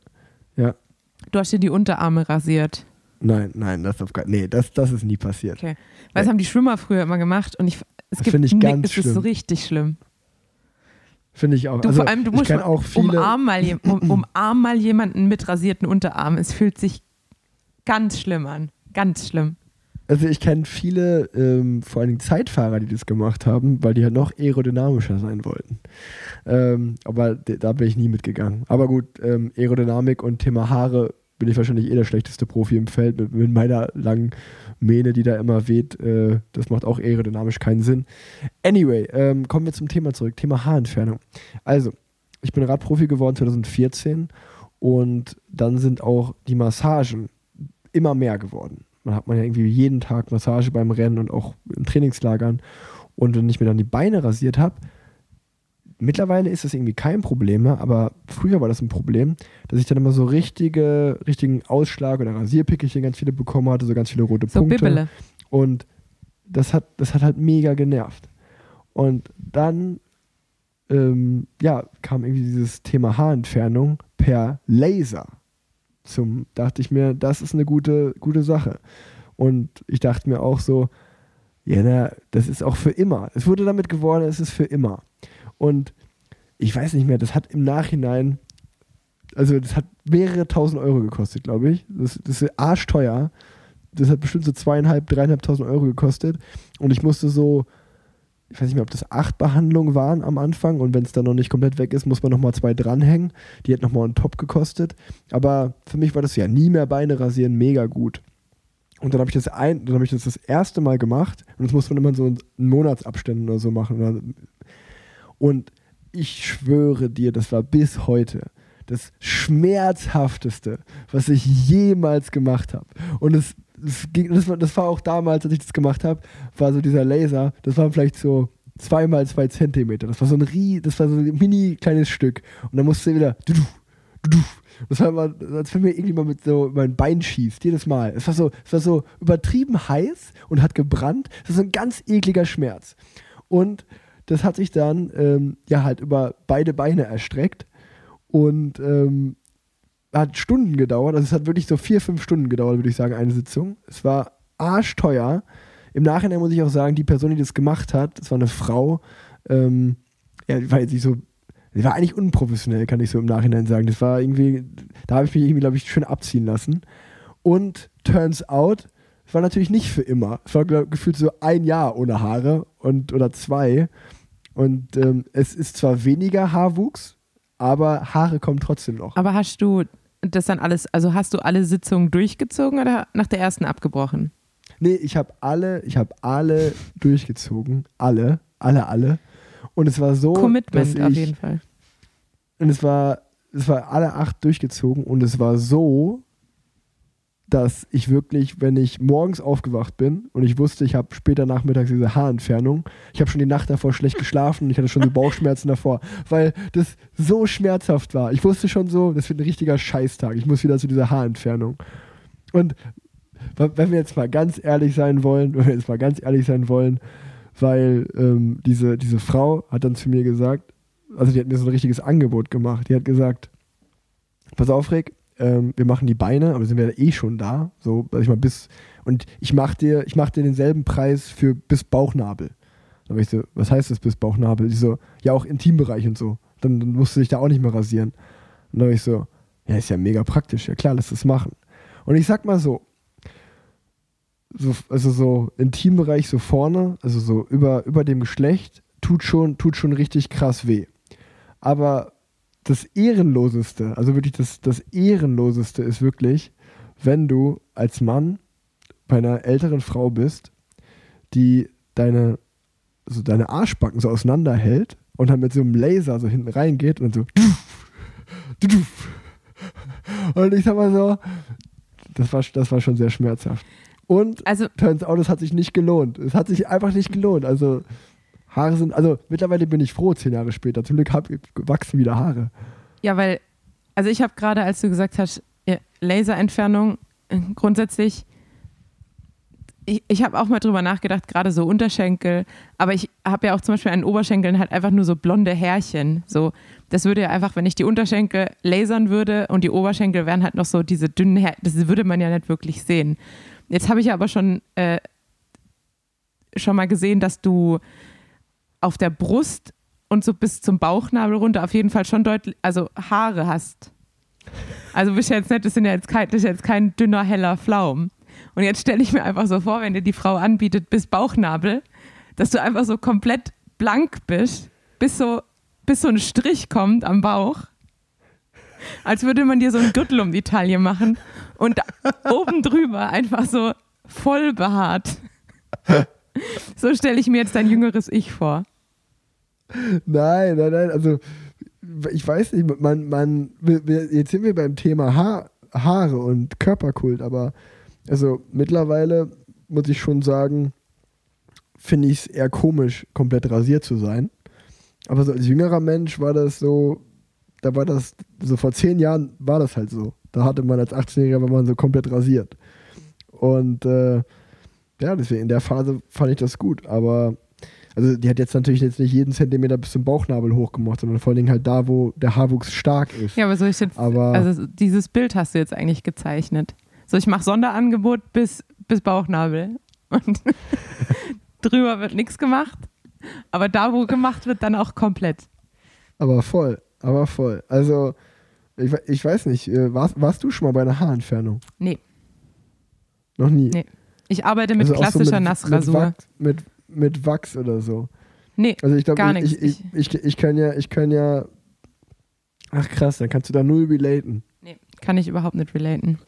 Ja. Du hast dir die Unterarme rasiert. Nein, nein, das auf Nee, das, das ist nie passiert. Okay. Weil das haben die Schwimmer früher immer gemacht und ich, es Das gibt finde ich ganz es ist so schlimm. richtig schlimm. Finde ich auch. Du, also, vor allem, du musst auch viele. umarm, mal, jem- um, umarm mal jemanden mit rasierten Unterarmen. Es fühlt sich ganz schlimm an. Ganz schlimm. Also ich kenne viele, ähm, vor allem Zeitfahrer, die das gemacht haben, weil die halt noch aerodynamischer sein wollten. Ähm, aber da bin ich nie mitgegangen. Aber gut, ähm, Aerodynamik und Thema Haare bin ich wahrscheinlich eh der schlechteste Profi im Feld mit, mit meiner langen Mähne, die da immer weht. Äh, das macht auch aerodynamisch keinen Sinn. Anyway, ähm, kommen wir zum Thema zurück. Thema Haarentfernung. Also, ich bin Radprofi geworden 2014 und dann sind auch die Massagen immer mehr geworden. Man hat man ja irgendwie jeden Tag Massage beim Rennen und auch in Trainingslagern. Und wenn ich mir dann die Beine rasiert habe, mittlerweile ist das irgendwie kein Problem mehr, aber früher war das ein Problem, dass ich dann immer so richtige, richtigen Ausschlag oder Rasierpickelchen ganz viele bekommen hatte, so ganz viele rote So Punkte. Bibbele. Und das hat, das hat halt mega genervt. Und dann ähm, ja, kam irgendwie dieses Thema Haarentfernung per Laser. Zum, dachte ich mir, das ist eine gute, gute Sache. Und ich dachte mir auch so, ja, na, das ist auch für immer. Es wurde damit geworden, es ist für immer. Und ich weiß nicht mehr, das hat im Nachhinein, also das hat mehrere tausend Euro gekostet, glaube ich. Das, das ist arschteuer. Das hat bestimmt so zweieinhalb, dreieinhalbtausend Euro gekostet. Und ich musste so, ich weiß nicht mehr, ob das acht Behandlungen waren am Anfang. Und wenn es dann noch nicht komplett weg ist, muss man nochmal zwei dranhängen. Die hat nochmal einen Top gekostet. Aber für mich war das ja nie mehr Beine rasieren mega gut. Und dann habe ich das ein, dann habe ich das das erste Mal gemacht. Und das muss man immer so in Monatsabständen oder so machen. Oder- Und ich schwöre dir, das war bis heute das schmerzhafteste, was ich jemals gemacht habe. Und es, es ging, das, war, das war auch damals, als ich das gemacht habe, war so dieser Laser, das war vielleicht so zweimal zwei Zentimeter. Das war so ein Rie, das war so ein mini kleines Stück. Und dann musste wieder. Du, du. Das war immer, als wenn mir irgendjemand mit so mein Bein schießt, jedes Mal. Es war so, es war so übertrieben heiß und hat gebrannt. Das ist ein ganz ekliger Schmerz. Und das hat sich dann ähm, ja halt über beide Beine erstreckt und ähm, hat Stunden gedauert. Also es hat wirklich so vier, fünf Stunden gedauert, würde ich sagen, eine Sitzung. Es war arschteuer. Im Nachhinein muss ich auch sagen, die Person, die das gemacht hat, das war eine Frau, ähm, ja, war jetzt nicht so, sie war eigentlich unprofessionell, kann ich so im Nachhinein sagen. Das war irgendwie, da habe ich mich irgendwie, glaube ich, schön abziehen lassen. Und turns out, es war natürlich nicht für immer. Es war glaub, gefühlt so ein Jahr ohne Haare und oder zwei. Und ähm, es ist zwar weniger Haarwuchs, aber Haare kommen trotzdem noch. Aber hast du das dann alles, also hast du alle Sitzungen durchgezogen oder nach der ersten abgebrochen? Nee, ich habe alle, ich habe alle durchgezogen. Alle, alle, alle. Und es war so, Commitment dass auf ich, jeden Fall. Und es war, es war alle acht durchgezogen und es war so, dass ich wirklich, wenn ich morgens aufgewacht bin und ich wusste, ich habe später nachmittags diese Haarentfernung, ich habe schon die Nacht davor schlecht geschlafen und ich hatte schon so Bauchschmerzen davor, weil das so schmerzhaft war. Ich wusste schon so, das wird ein richtiger Scheißtag. Ich muss wieder zu dieser Haarentfernung. Und wenn wir jetzt mal ganz ehrlich sein wollen, wenn wir jetzt mal ganz ehrlich sein wollen, weil ähm, diese, diese Frau hat dann zu mir gesagt, also die hat mir so ein richtiges Angebot gemacht. Die hat gesagt, pass auf, Rick, ähm, wir machen die Beine, aber sind wir eh schon da, so, sag ich mal, bis, und ich mach dir, ich mach dir denselben Preis für bis Bauchnabel. Da war ich so, was heißt das bis Bauchnabel? Die so, ja, auch Intimbereich und so. Dann, dann musst du dich da auch nicht mehr rasieren. Und dann ich so, ja, ist ja mega praktisch, ja klar, lass das machen. Und ich sag mal so, so also so Intimbereich so vorne, also so über, über dem Geschlecht, tut schon, tut schon richtig krass weh. Aber das Ehrenloseste, also wirklich das, das Ehrenloseste ist wirklich, wenn du als Mann bei einer älteren Frau bist, die deine, so deine Arschbacken so auseinanderhält und dann mit so einem Laser so hinten reingeht und so. Und ich sag mal so, das war, das war schon sehr schmerzhaft. Und Also turns out, es hat sich nicht gelohnt. Es hat sich einfach nicht gelohnt. Also Haare sind, also mittlerweile bin ich froh, zehn Jahre später. Zum Glück hab, wachsen wieder Haare. Ja, weil, also ich habe gerade, als du gesagt hast, ja, Laserentfernung, äh, grundsätzlich ich, ich habe auch mal drüber nachgedacht, gerade so Unterschenkel, aber ich habe ja auch zum Beispiel an Oberschenkeln halt einfach nur so blonde Härchen. So, das würde ja einfach, wenn ich die Unterschenkel lasern würde und die Oberschenkel wären halt noch so diese dünnen Härchen, das würde man ja nicht wirklich sehen. Jetzt habe ich aber schon, äh, schon mal gesehen, dass du auf der Brust und so bis zum Bauchnabel runter auf jeden Fall schon deutlich, also Haare hast. Also bist ja jetzt nicht, das, sind ja jetzt kein, das ist jetzt kein dünner, heller Flaum. Und jetzt stelle ich mir einfach so vor, wenn dir die Frau anbietet bis Bauchnabel, dass du einfach so komplett blank bist, bis so, bis so ein Strich kommt am Bauch. Als würde man dir so einen Gürtel um die Taille machen und oben drüber einfach so voll behaart. So stelle ich mir jetzt dein jüngeres Ich vor. Nein, nein, nein, also ich weiß nicht, man, man, jetzt sind wir beim Thema Haar, Haare und Körperkult, aber also mittlerweile muss ich schon sagen, finde ich es eher komisch, komplett rasiert zu sein. Aber so als jüngerer Mensch war das so, da war das, so vor zehn Jahren war das halt so. Da hatte man als 18-Jähriger, war man so komplett rasiert. Und äh, ja, deswegen in der Phase fand ich das gut. Aber also die hat jetzt natürlich jetzt nicht jeden Zentimeter bis zum Bauchnabel hochgemacht, sondern vor allen Dingen halt da, wo der Haarwuchs stark ist. Ja, aber so ist jetzt, Aber- also dieses Bild hast du jetzt eigentlich gezeichnet. So, ich mache Sonderangebot bis, bis Bauchnabel. Und drüber wird nichts gemacht. Aber da, wo gemacht wird, dann auch komplett. Aber voll, aber voll. Also, ich, ich weiß nicht, äh, warst, warst du schon mal bei einer Haarentfernung? Nee. Noch nie. Nee. Ich arbeite mit Also auch so klassischer mit, Nassrasur. Mit Wachs, mit, mit Wachs oder so. Nee, Also ich glaube, Gar ich, nichts. ich, ich, ich, ich kann ja, ich kann ja. Ach krass, dann kannst du da null relaten. nee, kann ich überhaupt nicht relaten.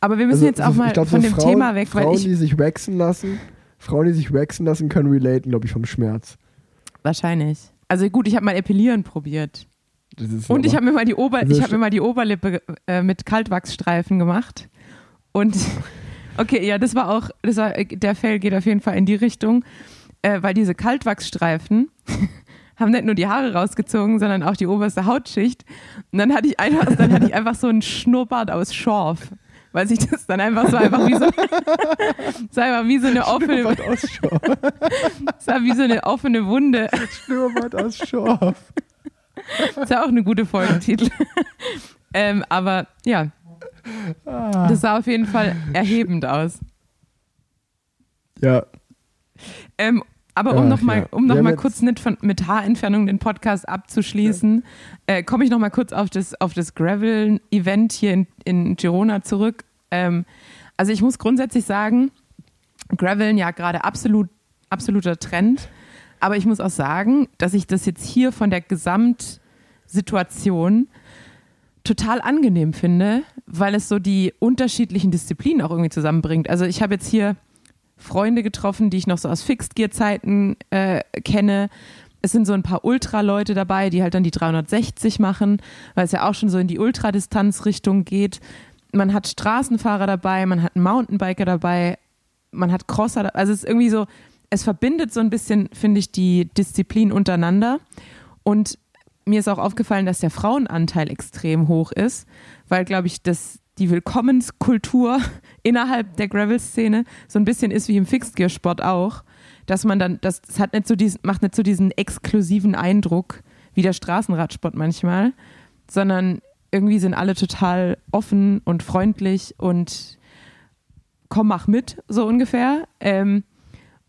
Aber wir müssen Also, jetzt auch so- mal glaub, von so dem Frauen, Thema weg, Frauen, weil ich die sich waxen lassen, Frauen, die sich waxen lassen, können relaten, glaube ich, vom Schmerz. wahrscheinlich. Also gut, ich habe mal Epilieren probiert. Und ich habe mir mal die Ober Also ich habe st- mir mal die Oberlippe äh, mit Kaltwachsstreifen gemacht. Und okay, ja, das war auch, das war, der Fell geht auf jeden Fall in die Richtung, äh, weil diese Kaltwachsstreifen haben nicht nur die Haare rausgezogen, sondern auch die oberste Hautschicht. Und dann hatte ich einfach, dann hatte ich einfach so einen Schnurrbart aus Schorf. Weil sich das dann einfach so einfach wie so, war einfach wie so eine offene, war wie so eine offene Wunde. Schnurrbart aus Schorf. Das ist ja auch eine gute Folgentitel. ähm, aber ja, das sah auf jeden Fall erhebend aus. Ja, Ähm, aber um Ach, nochmal ja. um noch mal kurz nicht von, mit Haarentfernung den Podcast abzuschließen, äh, komme ich nochmal kurz auf das, auf das Gravel-Event hier in, in Girona zurück. Ähm, also ich muss grundsätzlich sagen, Graveln ja gerade absolut, absoluter Trend. Aber ich muss auch sagen, dass ich das jetzt hier von der Gesamtsituation total angenehm finde, weil es so die unterschiedlichen Disziplinen auch irgendwie zusammenbringt. Also ich habe jetzt hier Freunde getroffen, die ich noch so aus Fixed Gear Zeiten äh, kenne. Es sind so ein paar Ultra-Leute dabei, die halt dann die 360 machen, weil es ja auch schon so in die Ultradistanz-Richtung geht. Man hat Straßenfahrer dabei, man hat einen Mountainbiker dabei, man hat Crosser, da- also es ist irgendwie so, es verbindet so ein bisschen, finde ich, die Disziplin untereinander. Und mir ist auch aufgefallen, dass der Frauenanteil extrem hoch ist, weil, glaube ich, das, die Willkommenskultur innerhalb der Gravel-Szene so ein bisschen ist wie im Fixed-Gear-Sport auch, dass man dann, das, das hat nicht so diesen, macht nicht so diesen exklusiven Eindruck wie der Straßenradsport manchmal, sondern irgendwie sind alle total offen und freundlich und komm, mach mit, so ungefähr. Ähm,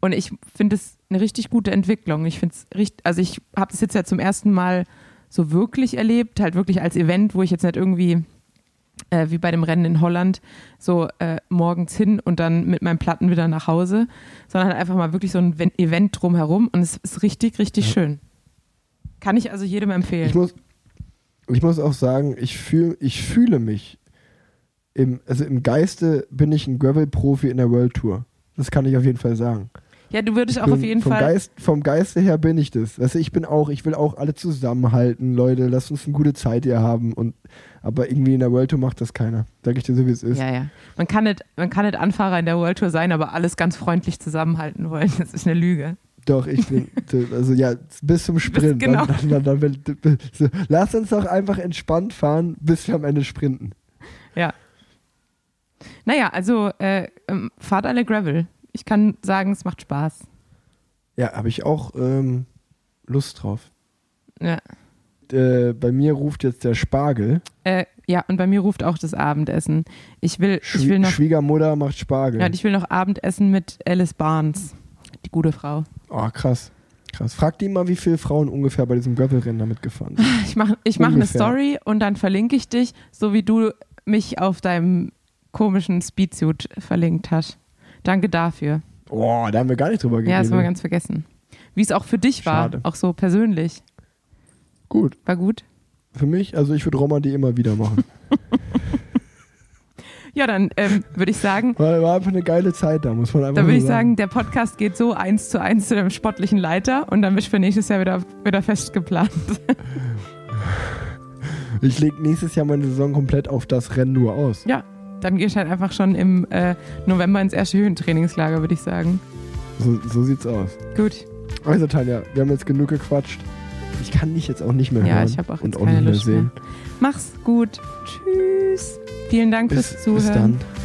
und ich finde es eine richtig gute Entwicklung. Ich finde es richtig, also ich habe das jetzt ja zum ersten Mal so wirklich erlebt, halt wirklich als Event, wo ich jetzt nicht irgendwie äh, wie bei dem Rennen in Holland so äh, morgens hin und dann mit meinem Platten wieder nach Hause, sondern halt einfach mal wirklich so ein Ven- Event drumherum und es ist richtig, richtig schön. Kann ich also jedem empfehlen. ich muss, ich muss auch sagen, ich, fühl, ich fühle mich, im, also im Geiste bin ich ein Gravel-Profi in der World Tour. Das kann ich auf jeden Fall sagen. Ja, du würdest auch bin, auf jeden vom Fall. Geist, vom Geiste her bin ich das. Also ich bin auch, ich will auch alle zusammenhalten, Leute, lasst uns eine gute Zeit hier haben. Und, aber irgendwie in der World Tour macht das keiner. Sag ich dir so, wie es ist. Ja, ja. Man kann, nicht, man kann nicht Anfahrer in der World Tour sein, aber alles ganz freundlich zusammenhalten wollen. Das ist eine Lüge. Doch, ich bin, also ja, bis zum Sprint. genau. Dann, dann, dann, dann, so, lass uns doch einfach entspannt fahren, bis wir am Ende sprinten. Ja. Naja, also äh, ähm, fahrt alle Gravel. Ich kann sagen, es macht Spaß. Ja, habe ich auch ähm, Lust drauf. Ja. Äh, bei mir ruft jetzt der Spargel. Äh, ja, und bei mir ruft auch das Abendessen. Ich will, ich will Schwie noch, Schwiegermutter macht Spargel. ja, ich will noch Abendessen mit Alice Barnes, die gute Frau. oh, krass. Krass. Frag die mal, wie viele Frauen ungefähr bei diesem Gravelrennen da mitgefahren sind. Ich mache ich mach eine. Story und dann verlinke ich dich, so wie du mich auf deinem komischen Speedsuit verlinkt hast. Danke dafür. Oh, da haben wir gar nicht drüber Ja, geredet. das haben wir ganz vergessen. Wie es auch für dich war, Schade. auch so persönlich. Gut. War gut? Für mich, also ich würde Roma die immer wieder machen. Ja, dann ähm, würde ich sagen, War, war einfach eine geile Zeit da, muss man einfach dann würde ich sagen, der Podcast geht so eins zu eins zu dem sportlichen Leiter und dann bist du für nächstes Jahr wieder, wieder fest geplant. Ich lege nächstes Jahr meine Saison komplett auf das Rennen nur aus. Ja, dann gehst du halt einfach schon im äh, November ins erste Höhentrainingslager, würde ich sagen. So, so sieht's aus. Gut. Also Tanja, wir haben jetzt genug gequatscht. Ich kann dich jetzt auch nicht mehr Ja, hören. ich habe auch und jetzt auch keine nicht mehr Lust mehr. sehen. Mach's gut. Tschüss. Vielen Dank Bis, fürs Zuhören. bis dann.